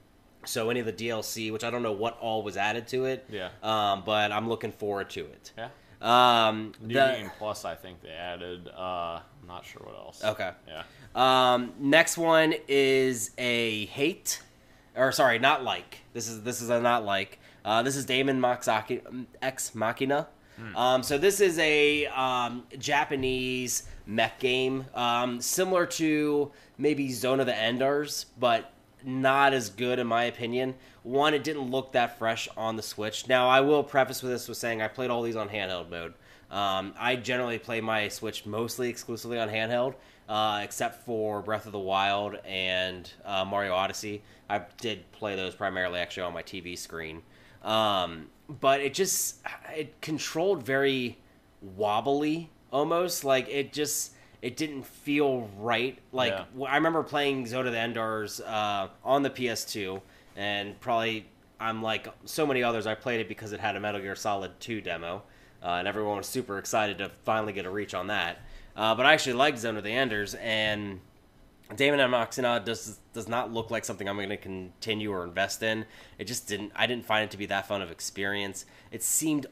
So any of the DLC, which I don't know what all was added to it, Yeah. um, but I'm looking forward to it. Yeah. Um, New the- Game Plus, I think they added. Uh, I'm not sure what else. Okay. Yeah. Um, next one is a hate, or sorry, not like. This is this is a not like. Uh, this is Daemon Moxaki, Ex Machina. Um, so this is a um, Japanese mech game, um, similar to maybe Zone of the Enders, but not as good in my opinion. One, it didn't look that fresh on the Switch. Now, I will preface with this with saying I played all these on handheld mode. Um, I generally play my Switch mostly exclusively on handheld, uh, except for Breath of the Wild and uh, Mario Odyssey. I did play those primarily actually on my TV screen. Um, but it just it controlled very wobbly almost like it just it didn't feel right like Yeah. I remember playing Zone of the Enders uh, on the PS2 and probably I'm like so many others I played it because it had a Metal Gear Solid 2 demo uh, and everyone was super excited to finally get a reach on that uh, but I actually liked Zone of the Enders and Daemon X Machina does does not look like something I'm going to continue or invest in. It just didn't. I didn't find it to be that fun of experience. It seemed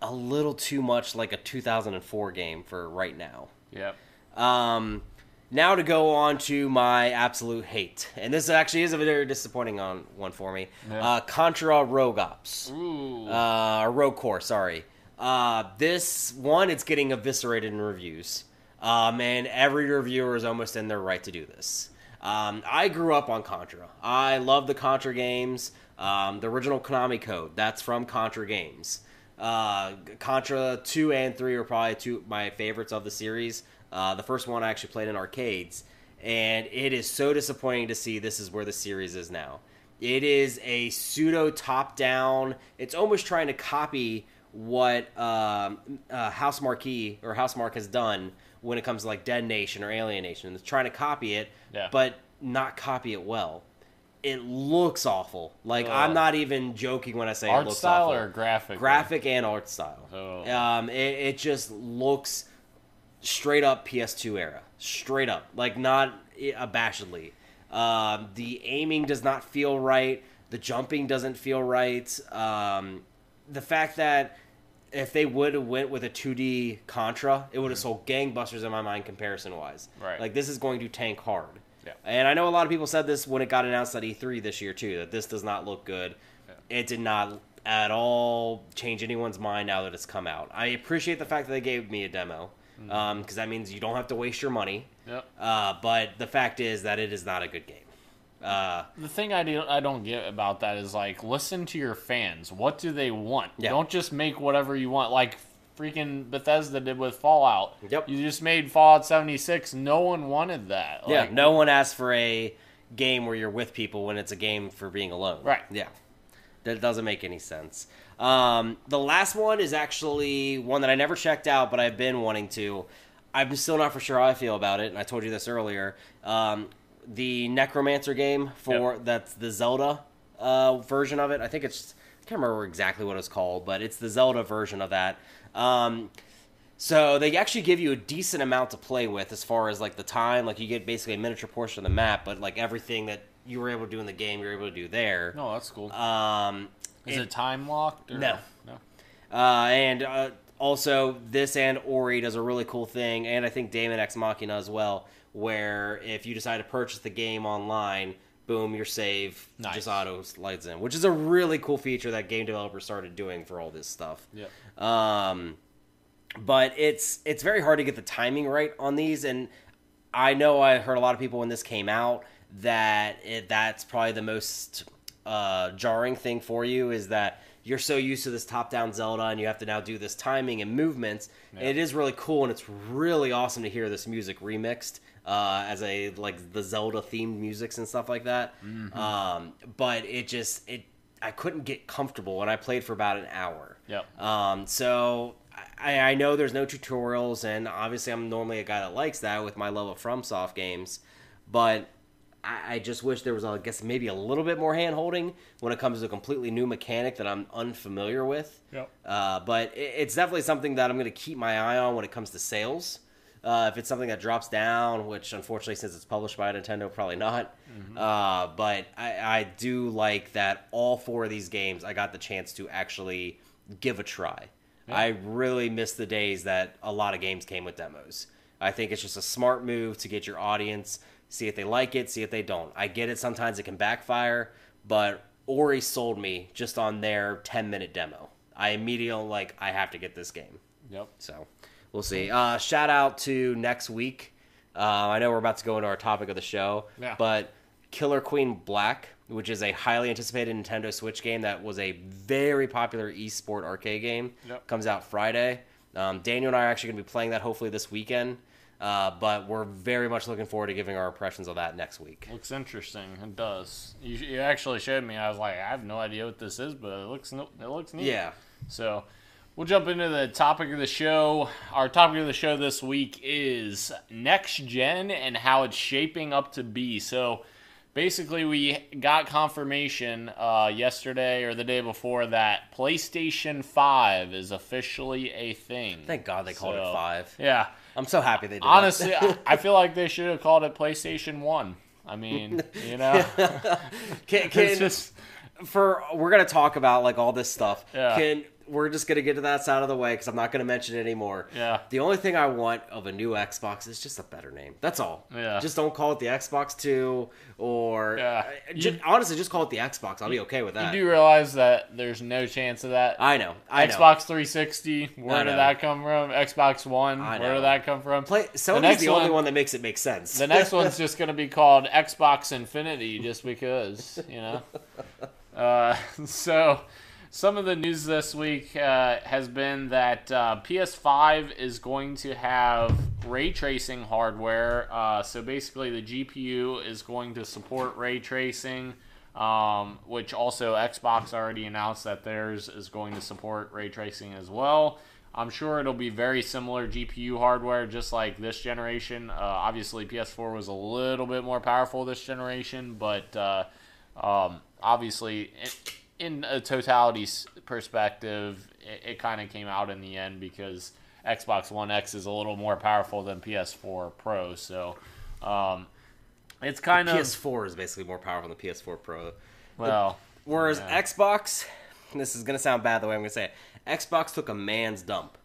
a little too much like a 2004 game for right now. Yep. Um, now to go on to my absolute hate, and this actually is a very disappointing on one for me. Yeah. Uh, Contra Rogue Ops, Ooh. uh, Rogue Corps, sorry. Uh, this one, it's getting eviscerated in reviews. Um, and every reviewer is almost in their right to do this. Um, I grew up on Contra. I love the Contra games. Um, the original Konami code, that's from Contra games. Uh, Contra 2 and 3 are probably two my favorites of the series. Uh, the first one I actually played in arcades, and it is so disappointing to see this is where the series is now. It is a pseudo top down, it's almost trying to copy what um, uh, House Marquee or Housemarque has done when it comes to like Dead Nation or Alien Nation. It's trying to copy it, Yeah. but not copy it well. It looks awful. Like Ugh. I'm not even joking when I say it Art looks style awful. or graphic? graphic and art style. Oh. Um, it, it just looks straight up PS2 era, straight up, like not abashedly. Um, the aiming does not feel right. The jumping doesn't feel right. Um, the fact that if they would have went with a 2D Contra, it would have sold gangbusters in my mind comparison wise. Right. Like this is going to tank hard. Yeah. And I know a lot of people said this when it got announced at E3 this year too, that this does not look good. It did not at all change anyone's mind now that it's come out. I appreciate the fact that they gave me a demo because that means you don't have to waste your money. Yep. Uh, but the fact is that it is not a good game. Uh, The thing I do I don't get about that is like listen to your fans. What do they want? Yeah. Don't just make whatever you want. Like freaking Bethesda did with Fallout. Yep. You just made Fallout 76. No one wanted that. yeah, Like, no one asked for a game where you're with people when it's a game for being alone. Right. Yeah. That doesn't make any sense. Um, the last one is actually one that I never checked out, but I've been wanting to. I'm still not for sure how I feel about it, and I told you this earlier. Um, the Necromancer game for that's the Zelda uh, version of it. I think it's I can't remember exactly what it's called, but it's the Zelda version of that. Um, so they actually give you a decent amount to play with as far as like the time. Like you get basically a miniature portion of the map, but like everything that you were able to do in the game, you're able to do there. No, that's cool. Um, is and- it time locked? Or? No. No. uh, and uh, also, this and Ori does a really cool thing, and I think Daemon X Machina as well, where if you decide to purchase the game online, boom, your save Nice. just auto slides in, which is a really cool feature that game developers started doing for all this stuff. Yep. Um, but it's it's very hard to get the timing right on these, and I know I heard a lot of people when this came out that it, that's probably the most uh, jarring thing for you is that you're so used to this top-down Zelda and you have to now do this timing and movements. Yeah. It is really cool and it's really awesome to hear this music remixed uh, as a like the Zelda themed musics and stuff like that. Um, but it just it I couldn't get comfortable and I played for about an hour. Yep. Um, so I, I know there's no tutorials, and obviously I'm normally a guy that likes that with my love of FromSoft games, but I, I just wish there was, I guess, maybe a little bit more hand holding when it comes to a completely new mechanic that I'm unfamiliar with. Yep. Uh, but it's definitely something that I'm going to keep my eye on when it comes to sales. Uh, if it's something that drops down, which unfortunately, since it's published by Nintendo, probably not. Uh, but I, I do like that all four of these games I got the chance to actually give a try. I really miss the days that a lot of games came with demos. I think it's just a smart move to get your audience, see if they like it, see if they don't. I get it, sometimes it can backfire, but Ori sold me just on their 10 minute demo. I immediately, like, I have to get this game. Yep. So we'll see. Uh, shout out to next week. Uh, I know we're about to go into our topic of the show, Yeah. but Killer Queen Black, which is a highly anticipated Nintendo Switch game that was a very popular esport arcade game, Yep. comes out Friday. Um, Daniel and I are actually going to be playing that hopefully this weekend, uh, but we're very much looking forward to giving our impressions of that next week. Looks interesting. It does. You, you actually showed me. I was like, I have no idea what this is, but it looks no, it looks neat. Yeah. So we'll jump into the topic of the show. Our topic of the show this week is next gen and how it's shaping up to be. So basically, we got confirmation uh, yesterday or the day before that PlayStation 5 is officially a thing. Thank God they called it five. Yeah. I'm so happy they did. Honestly, I, I feel like they should have called it PlayStation 1. I mean, you know, can, can, just for we're gonna talk about like all this stuff. Yeah. Can we're just gonna get to that out of the way because I'm not gonna mention it anymore. Yeah. The only thing I want of a new Xbox is just a better name. That's all. Yeah. Just don't call it the Xbox Two or Yeah. uh, ju- honestly, just call it the Xbox. I'll be okay with that. You do realize that there's no chance of that. I know. I know. Xbox 360, where did that come from? Xbox One, where know. did that come from? Play Sony's next the only one- one that makes it make sense. The next one's just going to be called Xbox Infinity, just because, you know. Uh, so, some of the news this week uh, has been that uh, PS5 is going to have ray tracing hardware. Uh, so basically, the GPU is going to support ray tracing. Um, which also Xbox already announced that theirs is going to support ray tracing as well. I'm sure it'll be very similar GPU hardware, just like this generation. Uh, obviously, PS4 was a little bit more powerful this generation, but uh, um, obviously, in, in a totality perspective, it, it kind of came out in the end because Xbox One X is a little more powerful than PS4 Pro. So um, it's kind of PS4 is basically more powerful than the PS4 Pro. well, Whereas Yeah. Xbox, this is gonna sound bad the way I'm gonna say it. Xbox took a man's dump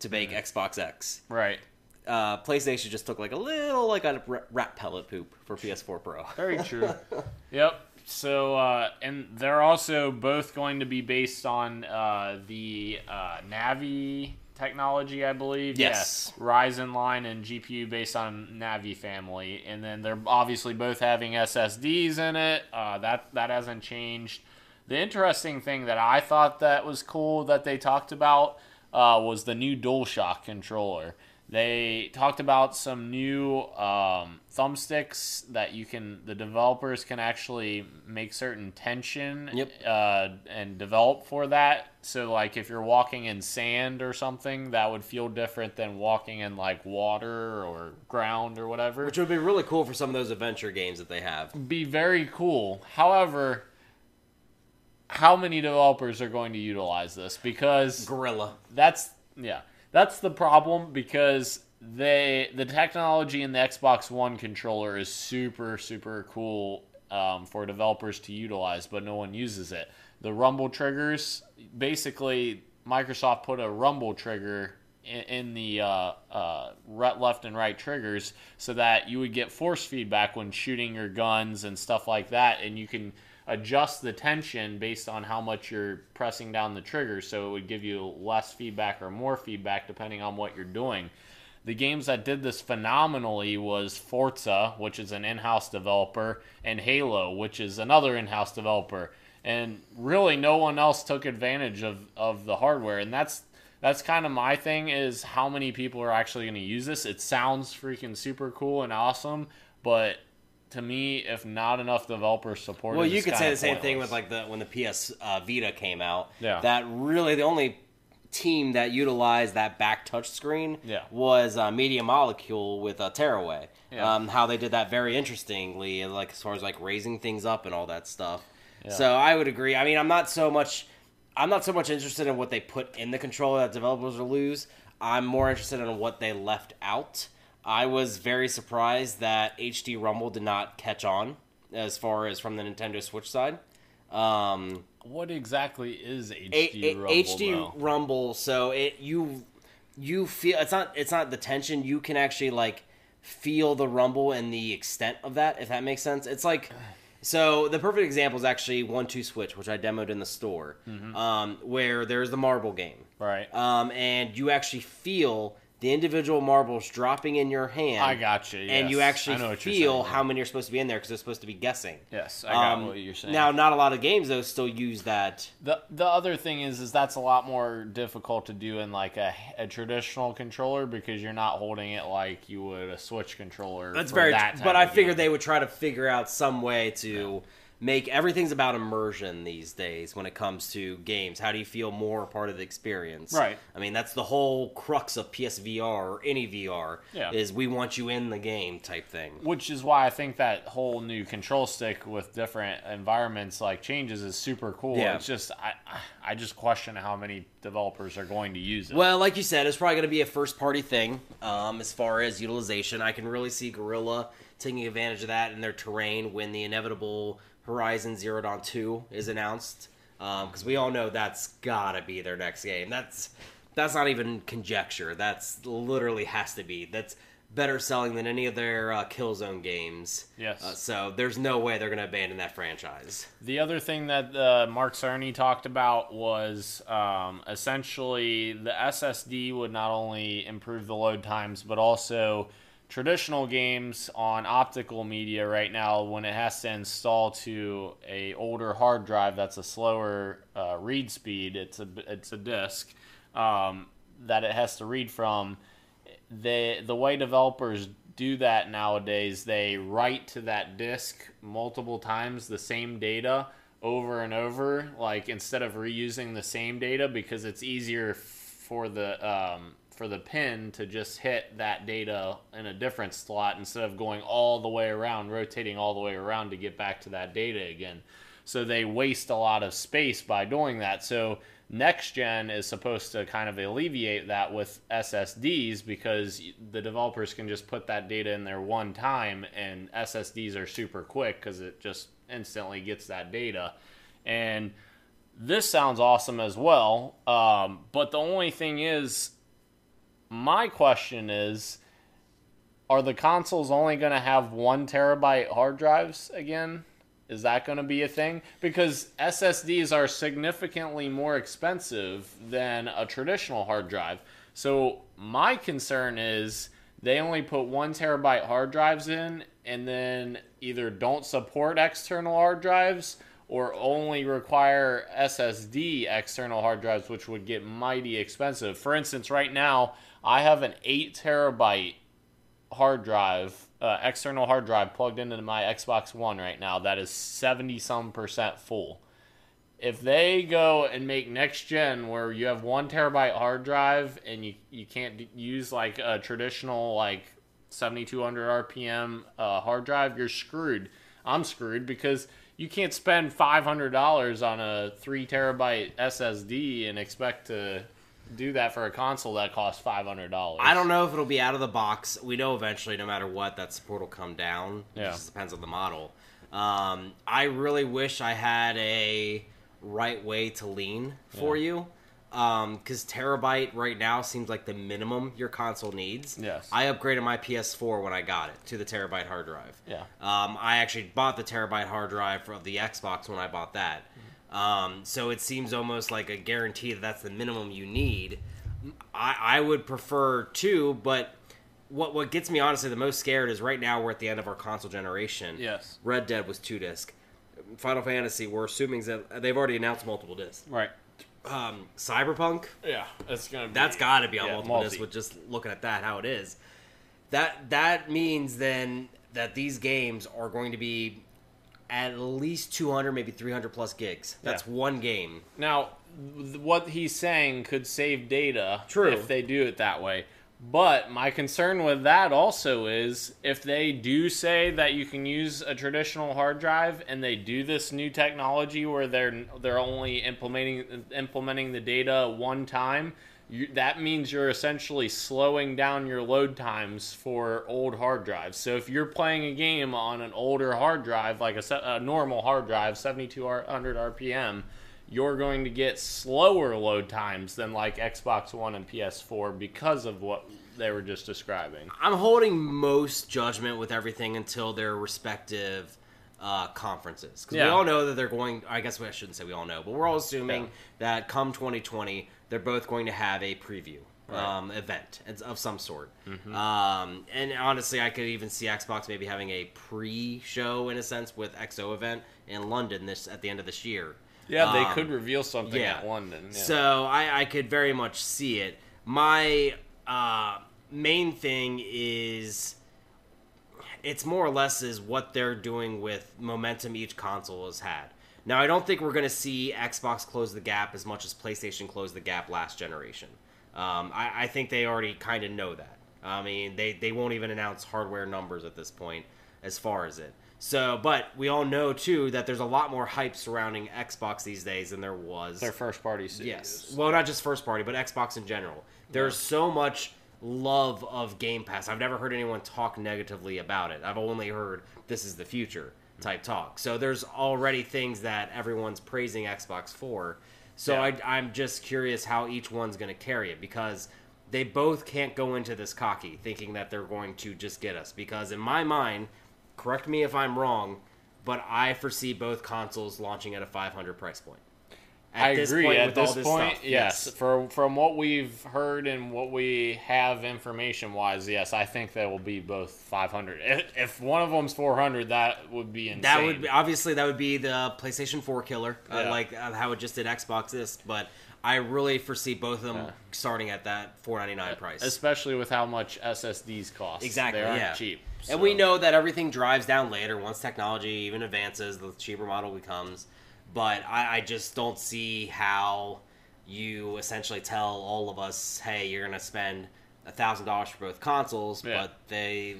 to make Xbox X. right. Uh, PlayStation just took like a little like a rat pellet poop for PS4 Pro. Very true. yep. So, uh, and they're also both going to be based on uh, the uh, Navi technology, I believe. Yes. Yeah. Ryzen line and GPU based on Navi family, and then they're obviously both having SSDs in it. Uh, that that hasn't changed. The interesting thing that I thought that was cool that they talked about uh, was the new DualShock controller. They talked about some new um, thumbsticks that you can, the developers can actually make certain tension Yep. uh, and develop for that. So, like, if you're walking in sand or something, that would feel different than walking in like water or ground or whatever. Which would be really cool for some of those adventure games that they have. be very cool. However, how many developers are going to utilize this? Because Guerrilla. that's yeah, that's the problem because they the technology in the Xbox One controller is super super cool um, for developers to utilize, but no one uses it. The rumble triggers, basically, Microsoft put a rumble trigger in, the uh, uh, left and right triggers so that you would get force feedback when shooting your guns and stuff like that, and you can adjust the tension based on how much you're pressing down the trigger so it would give you less feedback or more feedback depending on what you're doing the games that did this phenomenally was Forza, which is an in-house developer, and Halo, which is another in-house developer. And really no one else took advantage of, of the hardware. And that's that's kind of my thing is how many people are actually going to use this. It sounds freaking super cool and awesome, but to me, if not enough developers support it, Well, you it's could say the same thing with like the when the PS uh, Vita came out. Yeah. That really the only team that utilized that back touch screen Yeah. was uh, Media Molecule with uh, Tearaway. Yeah. Um, how they did that very interestingly, like as far as like raising things up and all that stuff. Yeah. So I would agree. I mean, I'm not so much. I'm not so much interested in what they put in the controller that developers will lose. I'm more interested in what they left out. I was very surprised that HD Rumble did not catch on as far as from the Nintendo Switch side. Um, what exactly is HD a- a- Rumble? HD though? Rumble, so it you you feel it's not it's not the tension. You can actually like feel the rumble and the extent of that, if that makes sense. It's like so the perfect example is actually 1-2-Switch, which I demoed in the store, Mm-hmm. um, where there's the marble game, Right. um, and you actually feel the individual marbles dropping in your hand. I gotcha. And you yes. actually know what you're feel how yeah. many are supposed to be in there because they're supposed to be guessing. Yes, I got Um, what you're saying. Now, not a lot of games though still use that. The the other thing is is that's a lot more difficult to do in like a, a traditional controller because you're not holding it like you would a Switch controller. That's very. that type but I figured game. they would try to figure out some way to make everything's about immersion these days when it comes to games. How do you feel more part of the experience? Right. I mean, that's the whole crux of PSVR or any VR. Yeah. Is we want you in the game type thing. Which is why I think that whole new control stick with different environments like changes is super cool. Yeah. It's just I I just question how many developers are going to use it. Well, like you said, it's probably going to be a first party thing um, as far as utilization. I can really see Guerrilla taking advantage of that in their terrain when the inevitable Horizon Zero Dawn 2 is announced. because we all know that's gotta be their next game. That's that's not even conjecture. That's literally has to be. That's better selling than any of their uh, Killzone games. Yes. Uh, so there's no way they're going to abandon that franchise. The other thing that uh, Mark Cerny talked about was um, essentially the SSD would not only improve the load times, but also traditional games on optical media right now when it has to install to a older hard drive that's a slower uh, read speed it's a it's a disk um, that it has to read from the the way developers do that nowadays, they write to that disk multiple times the same data over and over, like instead of reusing the same data because it's easier for the um, for the pin to just hit that data in a different slot instead of going all the way around, rotating all the way around to get back to that data again. So they waste a lot of space by doing that. So next gen is supposed to kind of alleviate that with SSDs because the developers can just put that data in there one time and SSDs are super quick because it just instantly gets that data. And this sounds awesome as well. Um, but the only thing is, my question is are the consoles only going to have one terabyte hard drives again? Is that going to be a thing? Because SSDs are significantly more expensive than a traditional hard drive. So my concern is they only put one terabyte hard drives in and then either don't support external hard drives or only require SSD external hard drives, which would get mighty expensive. For instance, right now, I have an 8 terabyte hard drive uh, external hard drive plugged into my Xbox One right now that is 70 some percent full. If they go and make next gen where you have one terabyte hard drive and you, you can't d- use like a traditional like 7200 RPM uh, hard drive, you're screwed. I'm screwed because you can't spend $500 on a 3 terabyte SSD and expect to do that for a console that costs five hundred dollars. I don't know if it'll be out of the box. We know eventually, no matter what, that support will come down. Yeah. It just depends on the model. Um, I really wish I had a right way to lean for Yeah. you. Because terabyte right now seems like the minimum your console needs. Yes. I upgraded my PS4 when I got it to the terabyte hard drive. Yeah. Um, I actually bought the terabyte hard drive for the Xbox when I bought that. Um, so it seems almost like a guarantee that that's the minimum you need. I, I would prefer two, but what what gets me honestly the most scared is right now we're at the end of our console generation. Yes. Red Dead was two disc. Final Fantasy, we're assuming that they've already announced multiple discs. Right. Um, Cyberpunk, Yeah, it's gonna. Be, that's got to be on yeah, multiple multi. discs with just looking at that how it is. That that means then that these games are going to be at least 200 maybe 300 plus gigs. That's Yeah. one game. Now, what he's saying could save data True. if they do it that way. But my concern with that also is if they do say that you can use a traditional hard drive and they do this new technology where they're they're only implementing implementing the data one time, you, that means you're essentially slowing down your load times for old hard drives. So if you're playing a game on an older hard drive, like a, a normal hard drive, 7200 RPM, you're going to get slower load times than like Xbox One and PS4 because of what they were just describing. I'm holding most judgment with everything until their respective uh, conferences. Because we all know that they're going. I guess I shouldn't say we all know, but we're all assuming Yeah. that come 2020, they're both going to have a preview. Right. Mm-hmm. Um, event of some sort, um, and honestly, I could even see Xbox maybe having a pre-show in a sense with XO event in London this at the end of this year. Yeah, they Um, could reveal something yeah. at London. Yeah. So I, I could very much see it. My uh, main thing is it's more or less is what they're doing with momentum each console has had. Now I don't think we're going to see Xbox close the gap as much as PlayStation closed the gap last generation. Um, I, I think they already kind of know that. I mean, they, they won't even announce hardware numbers at this point as far as it. So, but we all know too that there's a lot more hype surrounding Xbox these days than there was. their first party studios. Yes. Well, not just first party, but Xbox in general. There's so much love of Game Pass. I've never heard anyone talk negatively about it. I've only heard this is the future. Type talk. So there's already things that everyone's praising Xbox for. So Yeah. I, I'm just curious how each one's going to carry it because they both can't go into this cocky thinking that they're going to just get us. Because in my mind, correct me if I'm wrong, but I foresee both consoles launching at a 500 price point. I agree. point At this this point, stuff, yes. For from what we've heard and what we have information wise, yes, I think they will be both 500. If, if one of them's 400, that would be insane. That would be, obviously that would be the PlayStation 4 killer, uh, like uh, how it just did Xbox this. But I really foresee both of them Yeah. starting at that 499 price. especially with how much SSDs cost. Exactly, they aren't yeah. cheap. And we know that everything drives down later once technology even advances, the cheaper model becomes. But I, I just don't see how you essentially tell all of us, hey, you're going to spend a thousand dollars for both consoles, Yeah. but they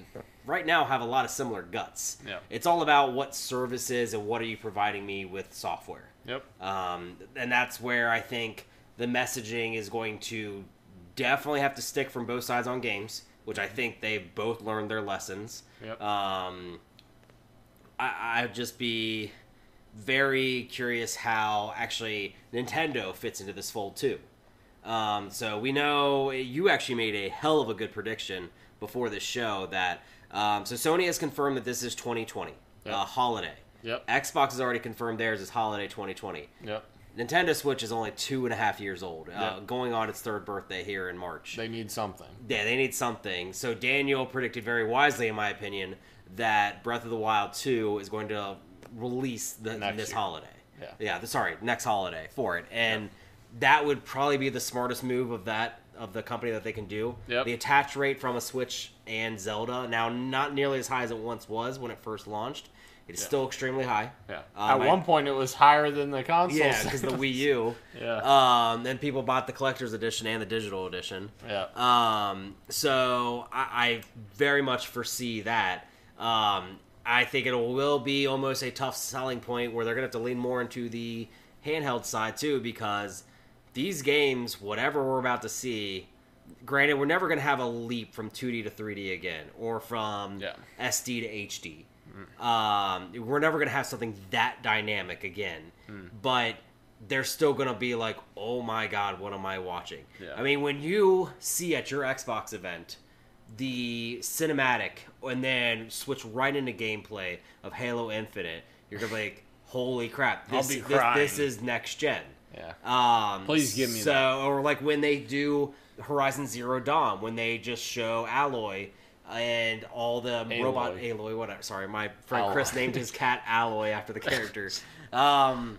right now have a lot of similar guts. Yeah. It's all about what services and what are you providing me with software. Yep. Um, and that's where I think the messaging is going to definitely have to stick from both sides on games, which I think they've both learned their lessons. Yep. Um, I, I'd just be very curious how actually Nintendo fits into this fold too. Um, so we know you actually made a hell of a good prediction before this show that um, so Sony has confirmed that this is 2020 Yep. uh, holiday. Yep. Xbox has already confirmed theirs is holiday 2020. Yep. Nintendo Switch is only two and a half years old, uh, going on its third birthday here in March. They need something. yeah, they need something. So Daniel predicted very wisely, in my opinion, that Breath of the Wild 2 is going to release the, Next this year. holiday. Yeah. yeah. the- Sorry, next holiday for it, and that would probably be the smartest move of that of the company that they can do. Yep. The attach rate from a Switch and Zelda now not nearly as high as it once was when it first launched. It's Yeah. still extremely high. Yeah. Um, At I- one point, it was higher than the console. Yeah, because the Wii U. Yeah. Um, then people bought the collector's edition and the digital edition. Yeah. Um, so I, I very much foresee that. Um, I think it will be almost a tough selling point where they're going to have to lean more into the handheld side too, because these games, whatever we're about to see, granted, we're never going to have a leap from 2D to 3D again, or from Yeah. SD to HD. Um, we're never going to have something that dynamic again, but they're still going to be like, oh my god, what am I watching? Yeah. I mean, when you see at your Xbox event the cinematic and then switch right into gameplay of Halo Infinite, you're gonna be like, "Holy crap! This, this, this is next gen." Yeah. Um, Please give me so, that. or like when they do Horizon Zero Dawn, when they just show Aloy and all the Aloy. robot Aloy, whatever. Sorry, my friend Chris named his cat Aloy after the character. um,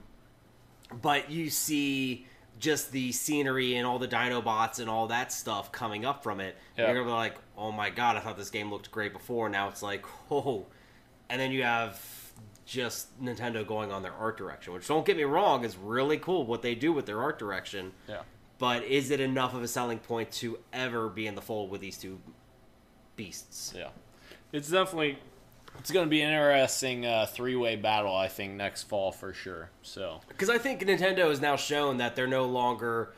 but you see just the scenery and all the Dinobots and all that stuff coming up from it. Yeah. You're gonna be like, "Oh my god! I thought this game looked great before. Now it's like, oh." And then you have just Nintendo going on their art direction, which don't get me wrong is really cool what they do with their art direction. Yeah. But is it enough of a selling point to ever be in the fold with these two beasts? Yeah. It's definitely it's going to be an interesting uh, three-way battle I think next fall for sure. So, Because I think Nintendo has now shown that they're no longer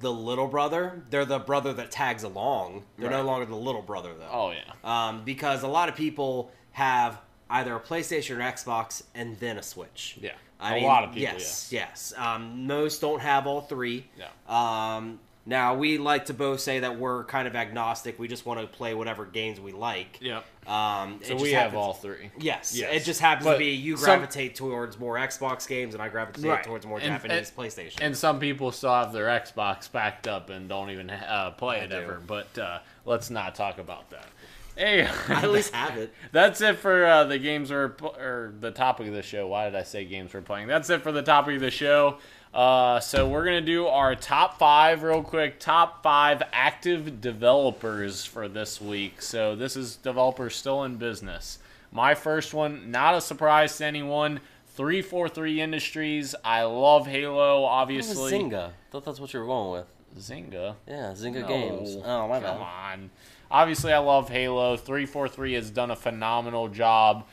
the little brother; they're the brother that tags along. They're no longer the little brother, though. oh yeah. Um, because a lot of people have either a PlayStation or Xbox and then a Switch. Yeah. I A mean, lot of people, Yes, yes. Um, most don't have all three. Yeah. Um, now we like to both say that we're kind of agnostic. We just want to play whatever games we like. Yep. Um, So we just have all three. Yes. Yes. It just happens But to be you some- gravitate towards more Xbox games, and I gravitate Right. towards more And- Japanese and- PlayStation. And some people still have their Xbox backed up and don't even uh, play I it do. ever. But uh, let's not talk about that. Hey, I at least have it. That's it for uh, the games we're or the topic of the show. Why did I say games we're playing? That's it for the topic of the show. Uh, so we're gonna do our top five real quick. Top five active developers for this week. So this is developers still in business. My first one, not a surprise to anyone. 343 Industries. I love Halo, obviously. Zynga. thought that's what you were going with. Zynga. Yeah, Zynga No. Games. Oh, my Come bad. on. Obviously, I love Halo. 343 has done a phenomenal job.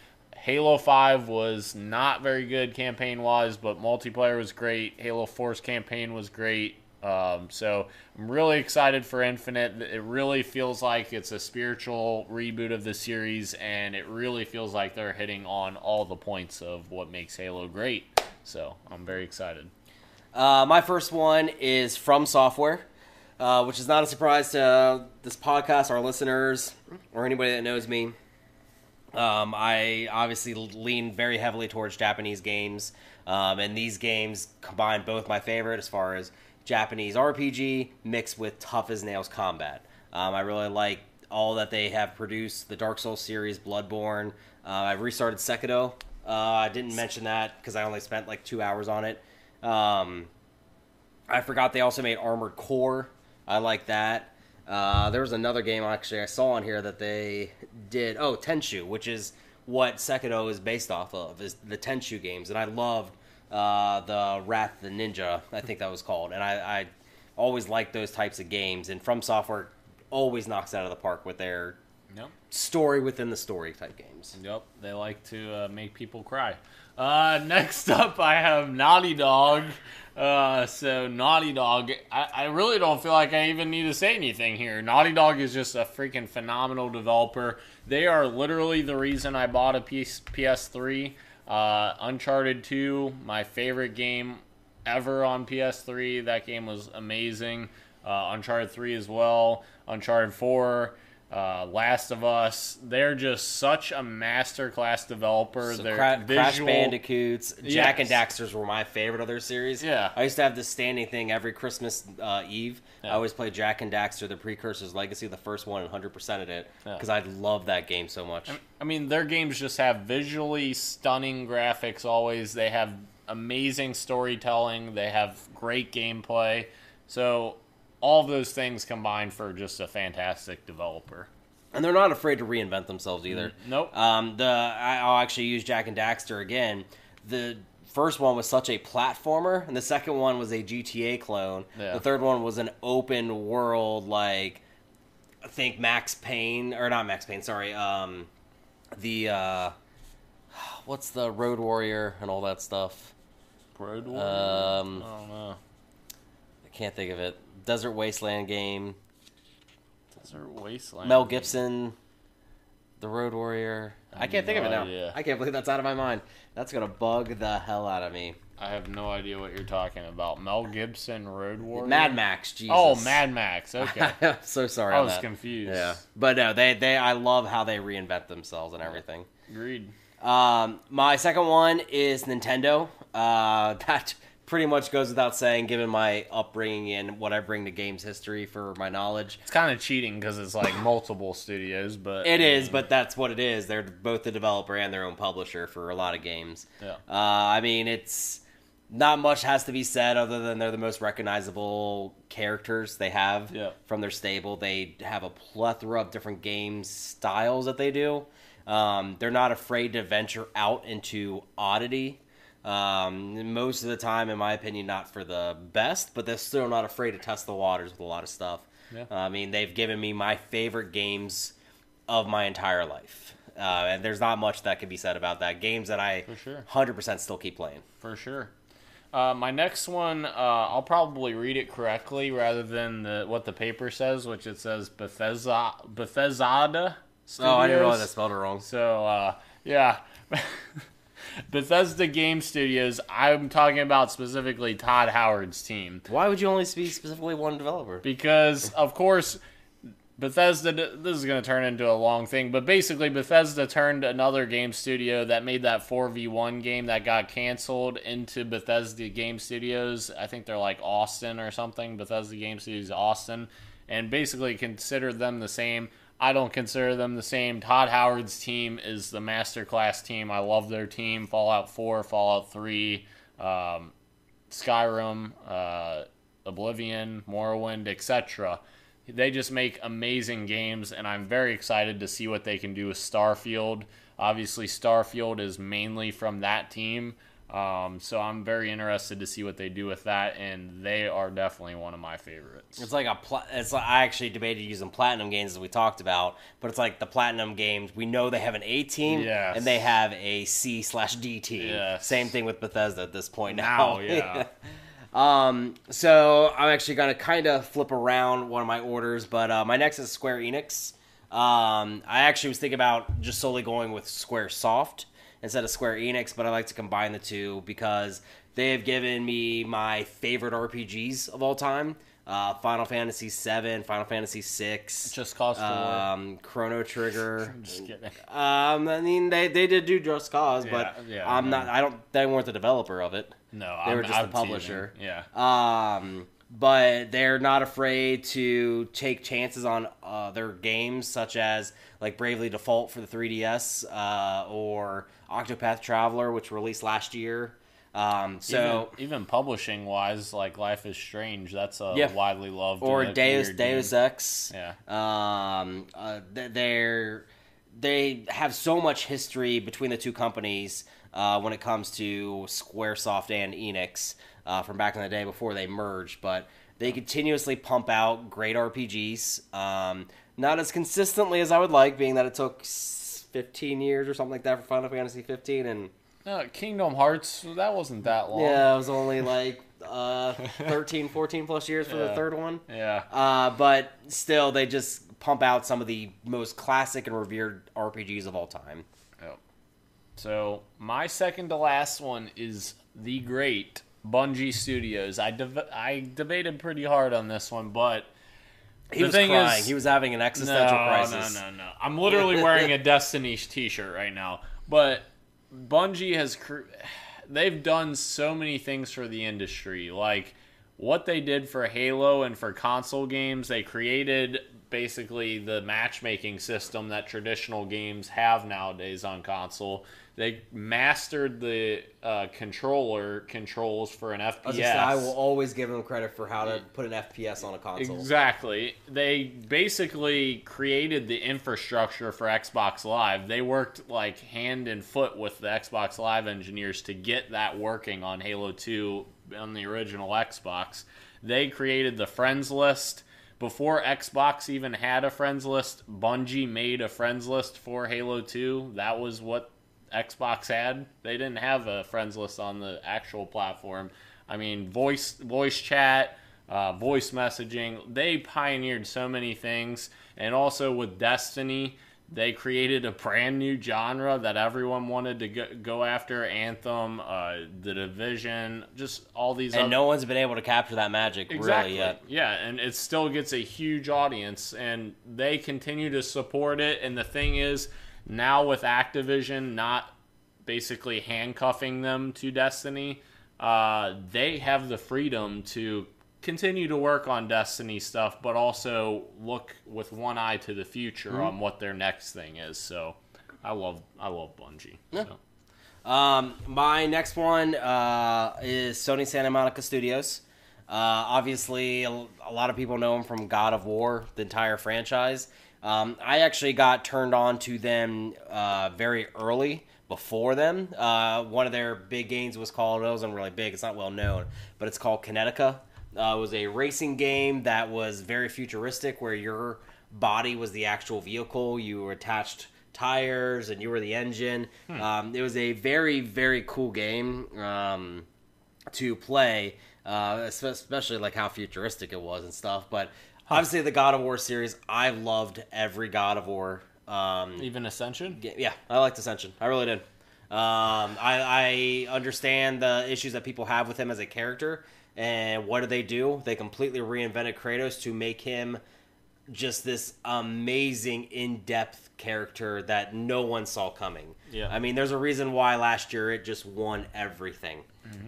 Halo 5 was not very good campaign wise, but multiplayer was great. Halo 4 campaign was great. Um, so I'm really excited for Infinite. It really feels like it's a spiritual reboot of the series, and it really feels like they're hitting on all the points of what makes Halo great. So I'm very excited. Uh, my first one is from Software, uh, which is not a surprise to this podcast, our listeners, or anybody that knows me. Um, I obviously lean very heavily towards Japanese games, um, and these games combine both my favorite as far as Japanese RPG mixed with tough as nails combat. Um, I really like all that they have produced the Dark Souls series, Bloodborne. Uh, I've restarted Sekiro. Uh, I didn't mention that because I only spent like two hours on it. Um, I forgot they also made Armored Core. I like that. Uh, there was another game actually I saw on here that they did. Oh, Tenchu, which is what Sekiro is based off of, is the Tenchu games, and I loved uh, the Wrath the Ninja. I think that was called, and I, I always liked those types of games. And From Software always knocks out of the park with their Yep. story within the story type games. Yep. They like to uh, make people cry. Uh, next up, I have Naughty Dog. Uh, so Naughty Dog, I, I really don't feel like I even need to say anything here. Naughty Dog is just a freaking phenomenal developer. They are literally the reason I bought a PS, PS3. Uh, Uncharted 2, my favorite game ever on PS3. That game was amazing. Uh, Uncharted 3 as well. Uncharted 4. Uh, Last of Us, they're just such a masterclass developer. So Their Cra- Crash Bandicoots, Jak and Daxters were my favorite of their series. Yeah. I used to have this standing thing every Christmas uh, Eve. I always played Jak and Daxter, the Precursors Legacy, the first one, and 100% of it Yeah. because I love that game so much. I mean, their games just have visually stunning graphics always. They have amazing storytelling. They have great gameplay. So, all of those things combined for just a fantastic developer. And they're not afraid to reinvent themselves either. Nope. Um, the I- I'll actually use Jak and Daxter again. The first one was such a platformer, and the second one was a GTA clone. Yeah. The third one was an open world, like I think Max Payne or not Max Payne. Sorry, um, the uh, what's the Road Warrior and all that stuff. Road Warrior? Um, I don't know. I can't think of it. Desert Wasteland game. Desert Wasteland. Mel Gibson, The Road Warrior. I can't think of it now. idea. I can't believe that's out of my mind. That's gonna bug the hell out of me. I have no idea what you're talking about. Mel Gibson, Road Warrior? Mad Max. Jesus. Oh, Mad Max. Okay. I'm so sorry. I was confused. Yeah, but no, they they. I love how they reinvent themselves and everything. Agreed. Um, my second one is Nintendo. Uh, that pretty much goes without saying, given my upbringing and what I bring to games history for my knowledge. It's kind of cheating because it's like multiple studios, but It is, but that's what it is. They're both the developer and their own publisher for a lot of games. Yeah. Uh, I mean, it's not much has to be said other than they're the most recognizable characters they have Yeah. from their stable. They have a plethora of different game styles that they do. Um, they're not afraid to venture out into oddity. Um, most of the time, in my opinion, not for the best, but they're still not afraid to test the waters with a lot of stuff. Yeah. I mean, they've given me my favorite games of my entire life. Uh, and there's not much that can be said about that. Games that I For sure. 100% still keep playing. for sure. Uh, my next one, uh, I'll probably read it correctly rather than the, what the paper says, which it says Bethesda Bethesda. Oh, I didn't realize I spelled it wrong. So uh, yeah, Bethesda Game Studios. I'm talking about specifically Todd Howard's team Why would you only speak specifically one developer? because, of course, Bethesda. This is going to turn into a long thing, but basically, Bethesda turned another game studio that made that 4v1 game that got canceled into Bethesda Game Studios. I think they're like Austin or something. Bethesda Game Studios Austin, and basically considered them the same. I don't consider them the same. Todd Howard's team is the masterclass team. I love their team. Fallout 4, Fallout 3, um, Skyrim, uh, Oblivion, Morrowind, etc. They just make amazing games, and I'm very excited to see what they can do with Starfield. Obviously, Starfield is mainly from that team, um, so I'm very interested to see what they do with that, and they are definitely one of my favorites. It's like a pla- it's like I actually debated using platinum games as we talked about, but it's like the platinum games. We know they have an A team Yes. and they have a C slash D team. Yes. Same thing with Bethesda at this point now. Now, yeah. Um, so I'm actually gonna kind of flip around one of my orders, but uh, my next is Square Enix. Um, I actually was thinking about just solely going with Square Soft instead of Square Enix, but I like to combine the two because they have given me my favorite RPGs of all time. Uh, Final Fantasy VII, Final Fantasy VI, Just Cause um, Chrono Trigger. Just kidding. Um, I mean, they, they did do Just Cause, but Yeah, I'm I not. I don't. They weren't the developer of it. No, They I'm, were just I'm the publisher. teasing. Yeah. Um, but they're not afraid to take chances on uh, their games, such as like Bravely Default for the 3DS uh, or Octopath Traveler, which released last year. Um, so even, even publishing wise, like Life is Strange, that's a Yeah. widely loved. or Deus Deus game. Ex. Yeah. Um, uh, they're they have so much history between the two companies uh, when it comes to SquareSoft and Enix uh, from back in the day before they merged, but they continuously pump out great RPGs. Um, not as consistently as I would like, being that it took 15 years or something like that for Final Fantasy 15, and No, Kingdom Hearts, that wasn't that long. yeah, it was only like uh, 13, 14 plus years for the third one. Yeah. Uh, but still, they just pump out some of the most classic and revered RPGs of all time. Yep. So my second to last one is the great Bungie Studios. I I debated pretty hard on this one, but He The was thing crying. is- he was having an existential no, crisis. no, no, no. no. I'm literally wearing a Destiny t-shirt right now. But Bungie has cr- they've done so many things for the industry. Like what they did for Halo and for console games, they created basically the matchmaking system that traditional games have nowadays on console. They mastered the uh, controller controls for an FPS. I, I will always give them credit for how to put an FPS on a console. Exactly. They basically created the infrastructure for Xbox Live. They worked like hand and foot with the Xbox Live engineers to get that working on Halo 2 on the original Xbox. They created the friends list. Before Xbox even had a friends list, Bungie made a friends list for Halo 2. That was what Xbox had. They didn't have a friends list on the actual platform. I mean, voice voice chat, uh, voice messaging. They pioneered so many things, and also with Destiny, they created a brand new genre that everyone wanted to go, go after. Anthem, uh, The Division, just all these. And other- no one's been able to capture that magic Exactly. really yet. Yeah, and it still gets a huge audience, and they continue to support it. And the thing is, now with Activision not basically handcuffing them to Destiny, uh, they have the freedom to continue to work on Destiny stuff, but also look with one eye to the future Mm-hmm. on what their next thing is. So, I love I love Bungie. So. Um, my next one uh, is Sony Santa Monica Studios. Uh, obviously, a, a lot of people know him from God of War, the entire franchise. Um, I actually got turned on to them uh, very early before them. Uh, one of their big games was called, it wasn't really big, it's not well known, but it's called Kinetica. Uh, it was a racing game that was very futuristic where your body was the actual vehicle. You were attached tires and you were the engine. Um, it was a very, very cool game um, to play, uh, especially like how futuristic it was and stuff. But obviously, the God of War series, I loved every God of War. Um, Even Ascension? yeah, yeah, I liked Ascension. I really did. Um, I, I understand the issues that people have with him as a character, and what did they do? They completely reinvented Kratos to make him just this amazing, in-depth character that no one saw coming. Yeah. I mean, there's a reason why last year it just won everything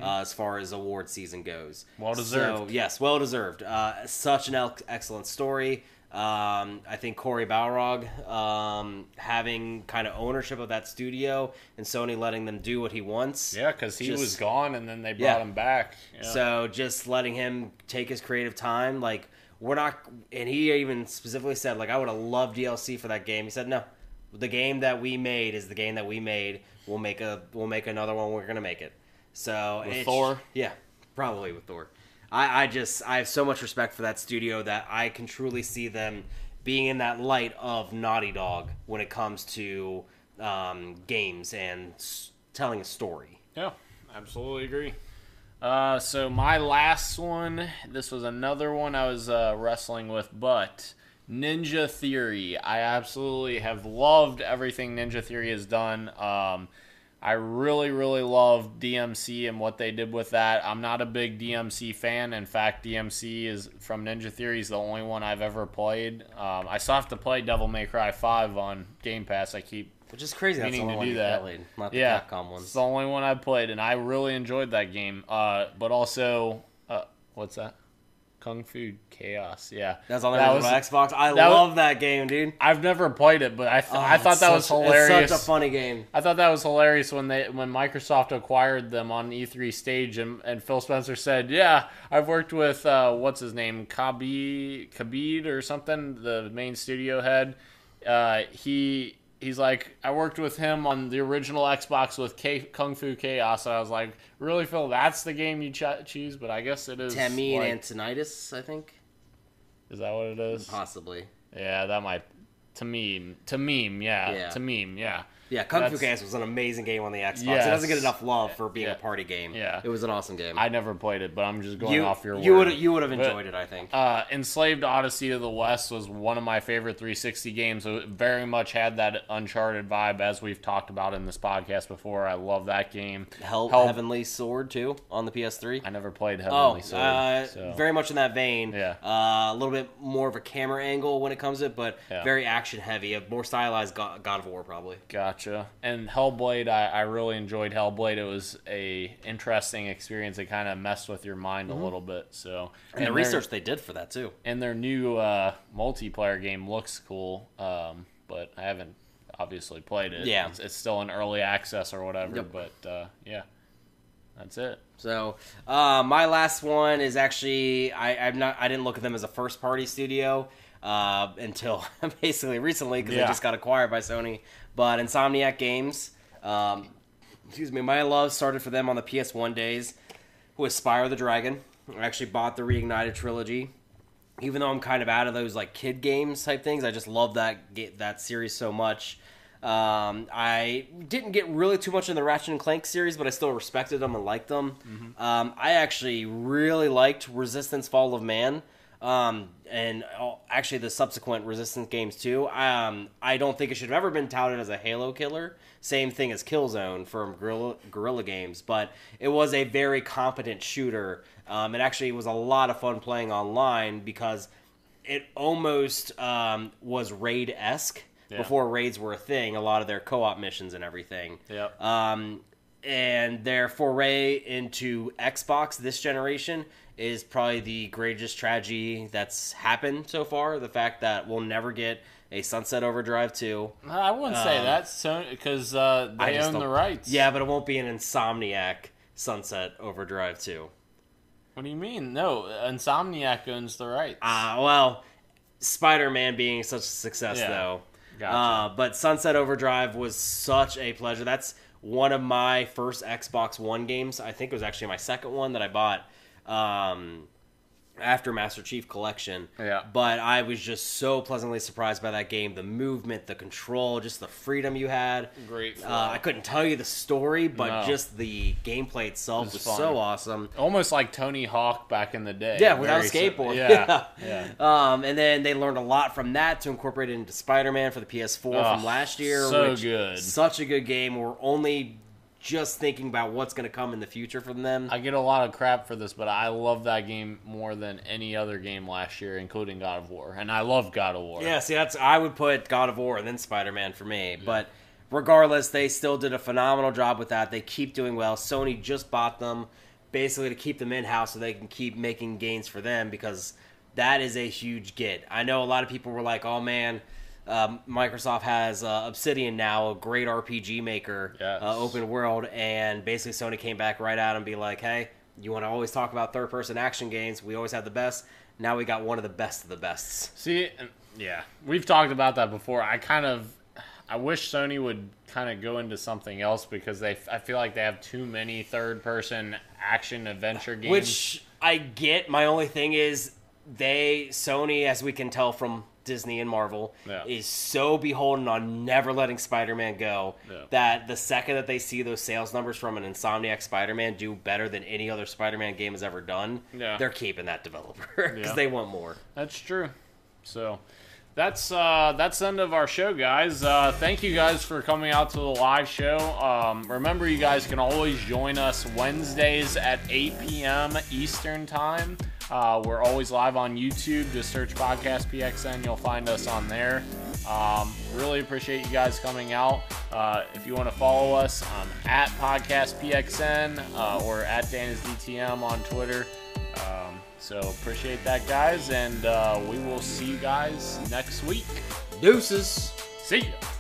uh, as far as award season goes. Well deserved. So, yes, well deserved. Uh, such an el- excellent story. Um, I think Cory Barlog um, having kind of ownership of that studio and Sony letting them do what he wants. Yeah, because he Just- was gone, and then they brought Yeah. him back. Yeah. So just letting him take his creative time, like we're not. And he even specifically said, like, I would have loved DLC for that game. He said, no, the game that we made is the game that we made. We'll make a we'll make another one. We're gonna make it. So With Thor? yeah, probably with Thor. I, I just I have so much respect for that studio that I can truly see them being in that light of Naughty Dog when it comes to um, games and s- telling a story. Yeah, absolutely agree. Uh, so my last one, this was another one I was uh, wrestling with, but Ninja Theory. I absolutely have loved everything Ninja Theory has done. Um, I really, really love DMC and what they did with that. I'm not a big DMC fan. In fact, DMC is from Ninja Theory is the only one I've ever played. Um, I still have to play Devil May Cry 5 on Game Pass. I keep Which is crazy. That's the only to one do that. played, not the yeah, Capcom it's the only one I played, and I really enjoyed that game. Uh, but also, uh, what's that? Kung Fu Chaos. Yeah, That's on the That was- Xbox. I that was- love that game, dude. I've never played it, but I th- Oh, I thought that was hilarious. It's such a funny game. I thought that was hilarious when they when Microsoft acquired them on E3 stage and, and Phil Spencer said, "Yeah, I've worked with uh, what's his name, Kabi Kabid or something, the main studio head. Uh, he he's like, I worked with him on the original Xbox with K- Kung Fu Chaos. And I was like, really, Phil, that's the game you ch- choose? But I guess it is. Tamine like- and Tinnitus, I think. is that what it is? Possibly. Yeah, that might. Tameem, Tameem, yeah, Yeah. Tameem, yeah. Yeah, Kung Fu That's- Chaos was an amazing game on the Xbox. Yes. It doesn't get enough love for being Yeah. a party game. Yeah. It was an awesome game. I never played it, but I'm just going you off your you would you would have But- enjoyed it, I think. Uh, Enslaved Odyssey to the West was one of my favorite 360 games. It very much had that Uncharted vibe, as we've talked about in this podcast before. I love that game. Hell, Hell- Heavenly Sword too on the PS3. I never played Oh, Heavenly Sword. uh, so. very much in that vein. Yeah. Uh, a little bit more of a camera angle when it comes to it, but Yeah. very action heavy. A more stylized God, God of War, probably. Gotcha. And Hellblade, I, I really enjoyed Hellblade. It was a interesting experience. It kind of messed with your mind a little bit. So Mm-hmm. And, the research they did for that too. and their new uh, multiplayer game looks cool. Um, but I haven't obviously played it. Yeah. it's, it's still in early access or whatever. Yep. But uh, yeah, that's it. So uh, my last one is actually I, I'm not I didn't look at them as a first party studio uh, until basically recently because Yeah. they just got acquired by Sony. But Insomniac Games, um, excuse me, my love started for them on the PS1 days with Spyro the Dragon. I actually bought the Reignited trilogy. Even though I'm kind of out of those like kid games type things, I just love that that series so much. Um, I didn't get really too much in the Ratchet and Clank series, but I still respected them and liked them. Um, I actually really liked Resistance: Fall of Man, um, and uh, actually the subsequent Resistance games too. Um, I don't think it should have ever been touted as a Halo killer. Same thing as Killzone from Guerrilla, Guerrilla Games, but it was a very competent shooter. Um, it actually was a lot of fun playing online because it almost um, was raid esque Yeah. before raids were a thing. A lot of their co op missions and everything. Yep. Um, and their foray into Xbox this generation is probably the greatest tragedy that's happened so far. The fact that we'll never get a Sunset Overdrive 2. I wouldn't say Um, that so because uh, I they own the rights. Yeah, but it won't be an Insomniac Sunset Overdrive 2. What do you mean? No, Insomniac owns the rights. Ah, well, Spider Man being such a success, Yeah. though. Gotcha. Uh, but Sunset Overdrive was such a pleasure. That's one of my first Xbox One games. I think it was actually my second one that I bought um, after Master Chief Collection. Yeah. But I was just so pleasantly surprised by that game. The movement, the control, just the freedom you had. Great. Uh, I couldn't tell you the story, but No. just the gameplay itself was was, so awesome. Almost like Tony Hawk back in the day. Yeah, without a skateboard. Yeah, yeah. Um, and then they learned a lot from that to incorporate it into Spider-Man for the PS4 Oh, from last year. so good. such a good game. We're only just thinking about what's going to come in the future from them. I get a lot of crap for this, but I love that game more than any other game last year, including God of War. And I love God of War. yeah, see, that's I would put God of War and then Spider-Man for me, but. Regardless, they still did a phenomenal job with that. They keep doing well. Sony just bought them basically to keep them in house so they can keep making gains for them because that is a huge get. I know a lot of people were like, "Oh man, um, Microsoft has uh, Obsidian now, a great RPG maker, Yes. uh, open world," and basically Sony came back right out and be like, "Hey, you want to always talk about third-person action games? We always have the best. Now we got one of the best of the best. See, yeah, we've talked about that before. I kind of, I wish Sony would kind of go into something else because they, I feel like they have too many third-person action adventure games. Which I get. My only thing is they Sony, as we can tell from Disney and Marvel Yeah. is so beholden on never letting Spider-Man go Yeah. that the second that they see those sales numbers from an Insomniac Spider-Man do better than any other Spider-Man game has ever done, Yeah. they're keeping that developer because they want more. That's true. So that's uh, that's the end of our show, guys. Uh, thank you guys for coming out to the live show. Um, remember, you guys can always join us Wednesdays at 8 p.m. Eastern time. Uh, we're always live on YouTube. Just search Podcast PXN. You'll find us on there. Um, really appreciate you guys coming out. Uh, if you want to follow us um, at Podcast PXN uh, or at Dan's DTM on Twitter. Um, so appreciate that, guys, and uh, we will see you guys next week. Deuces. See ya.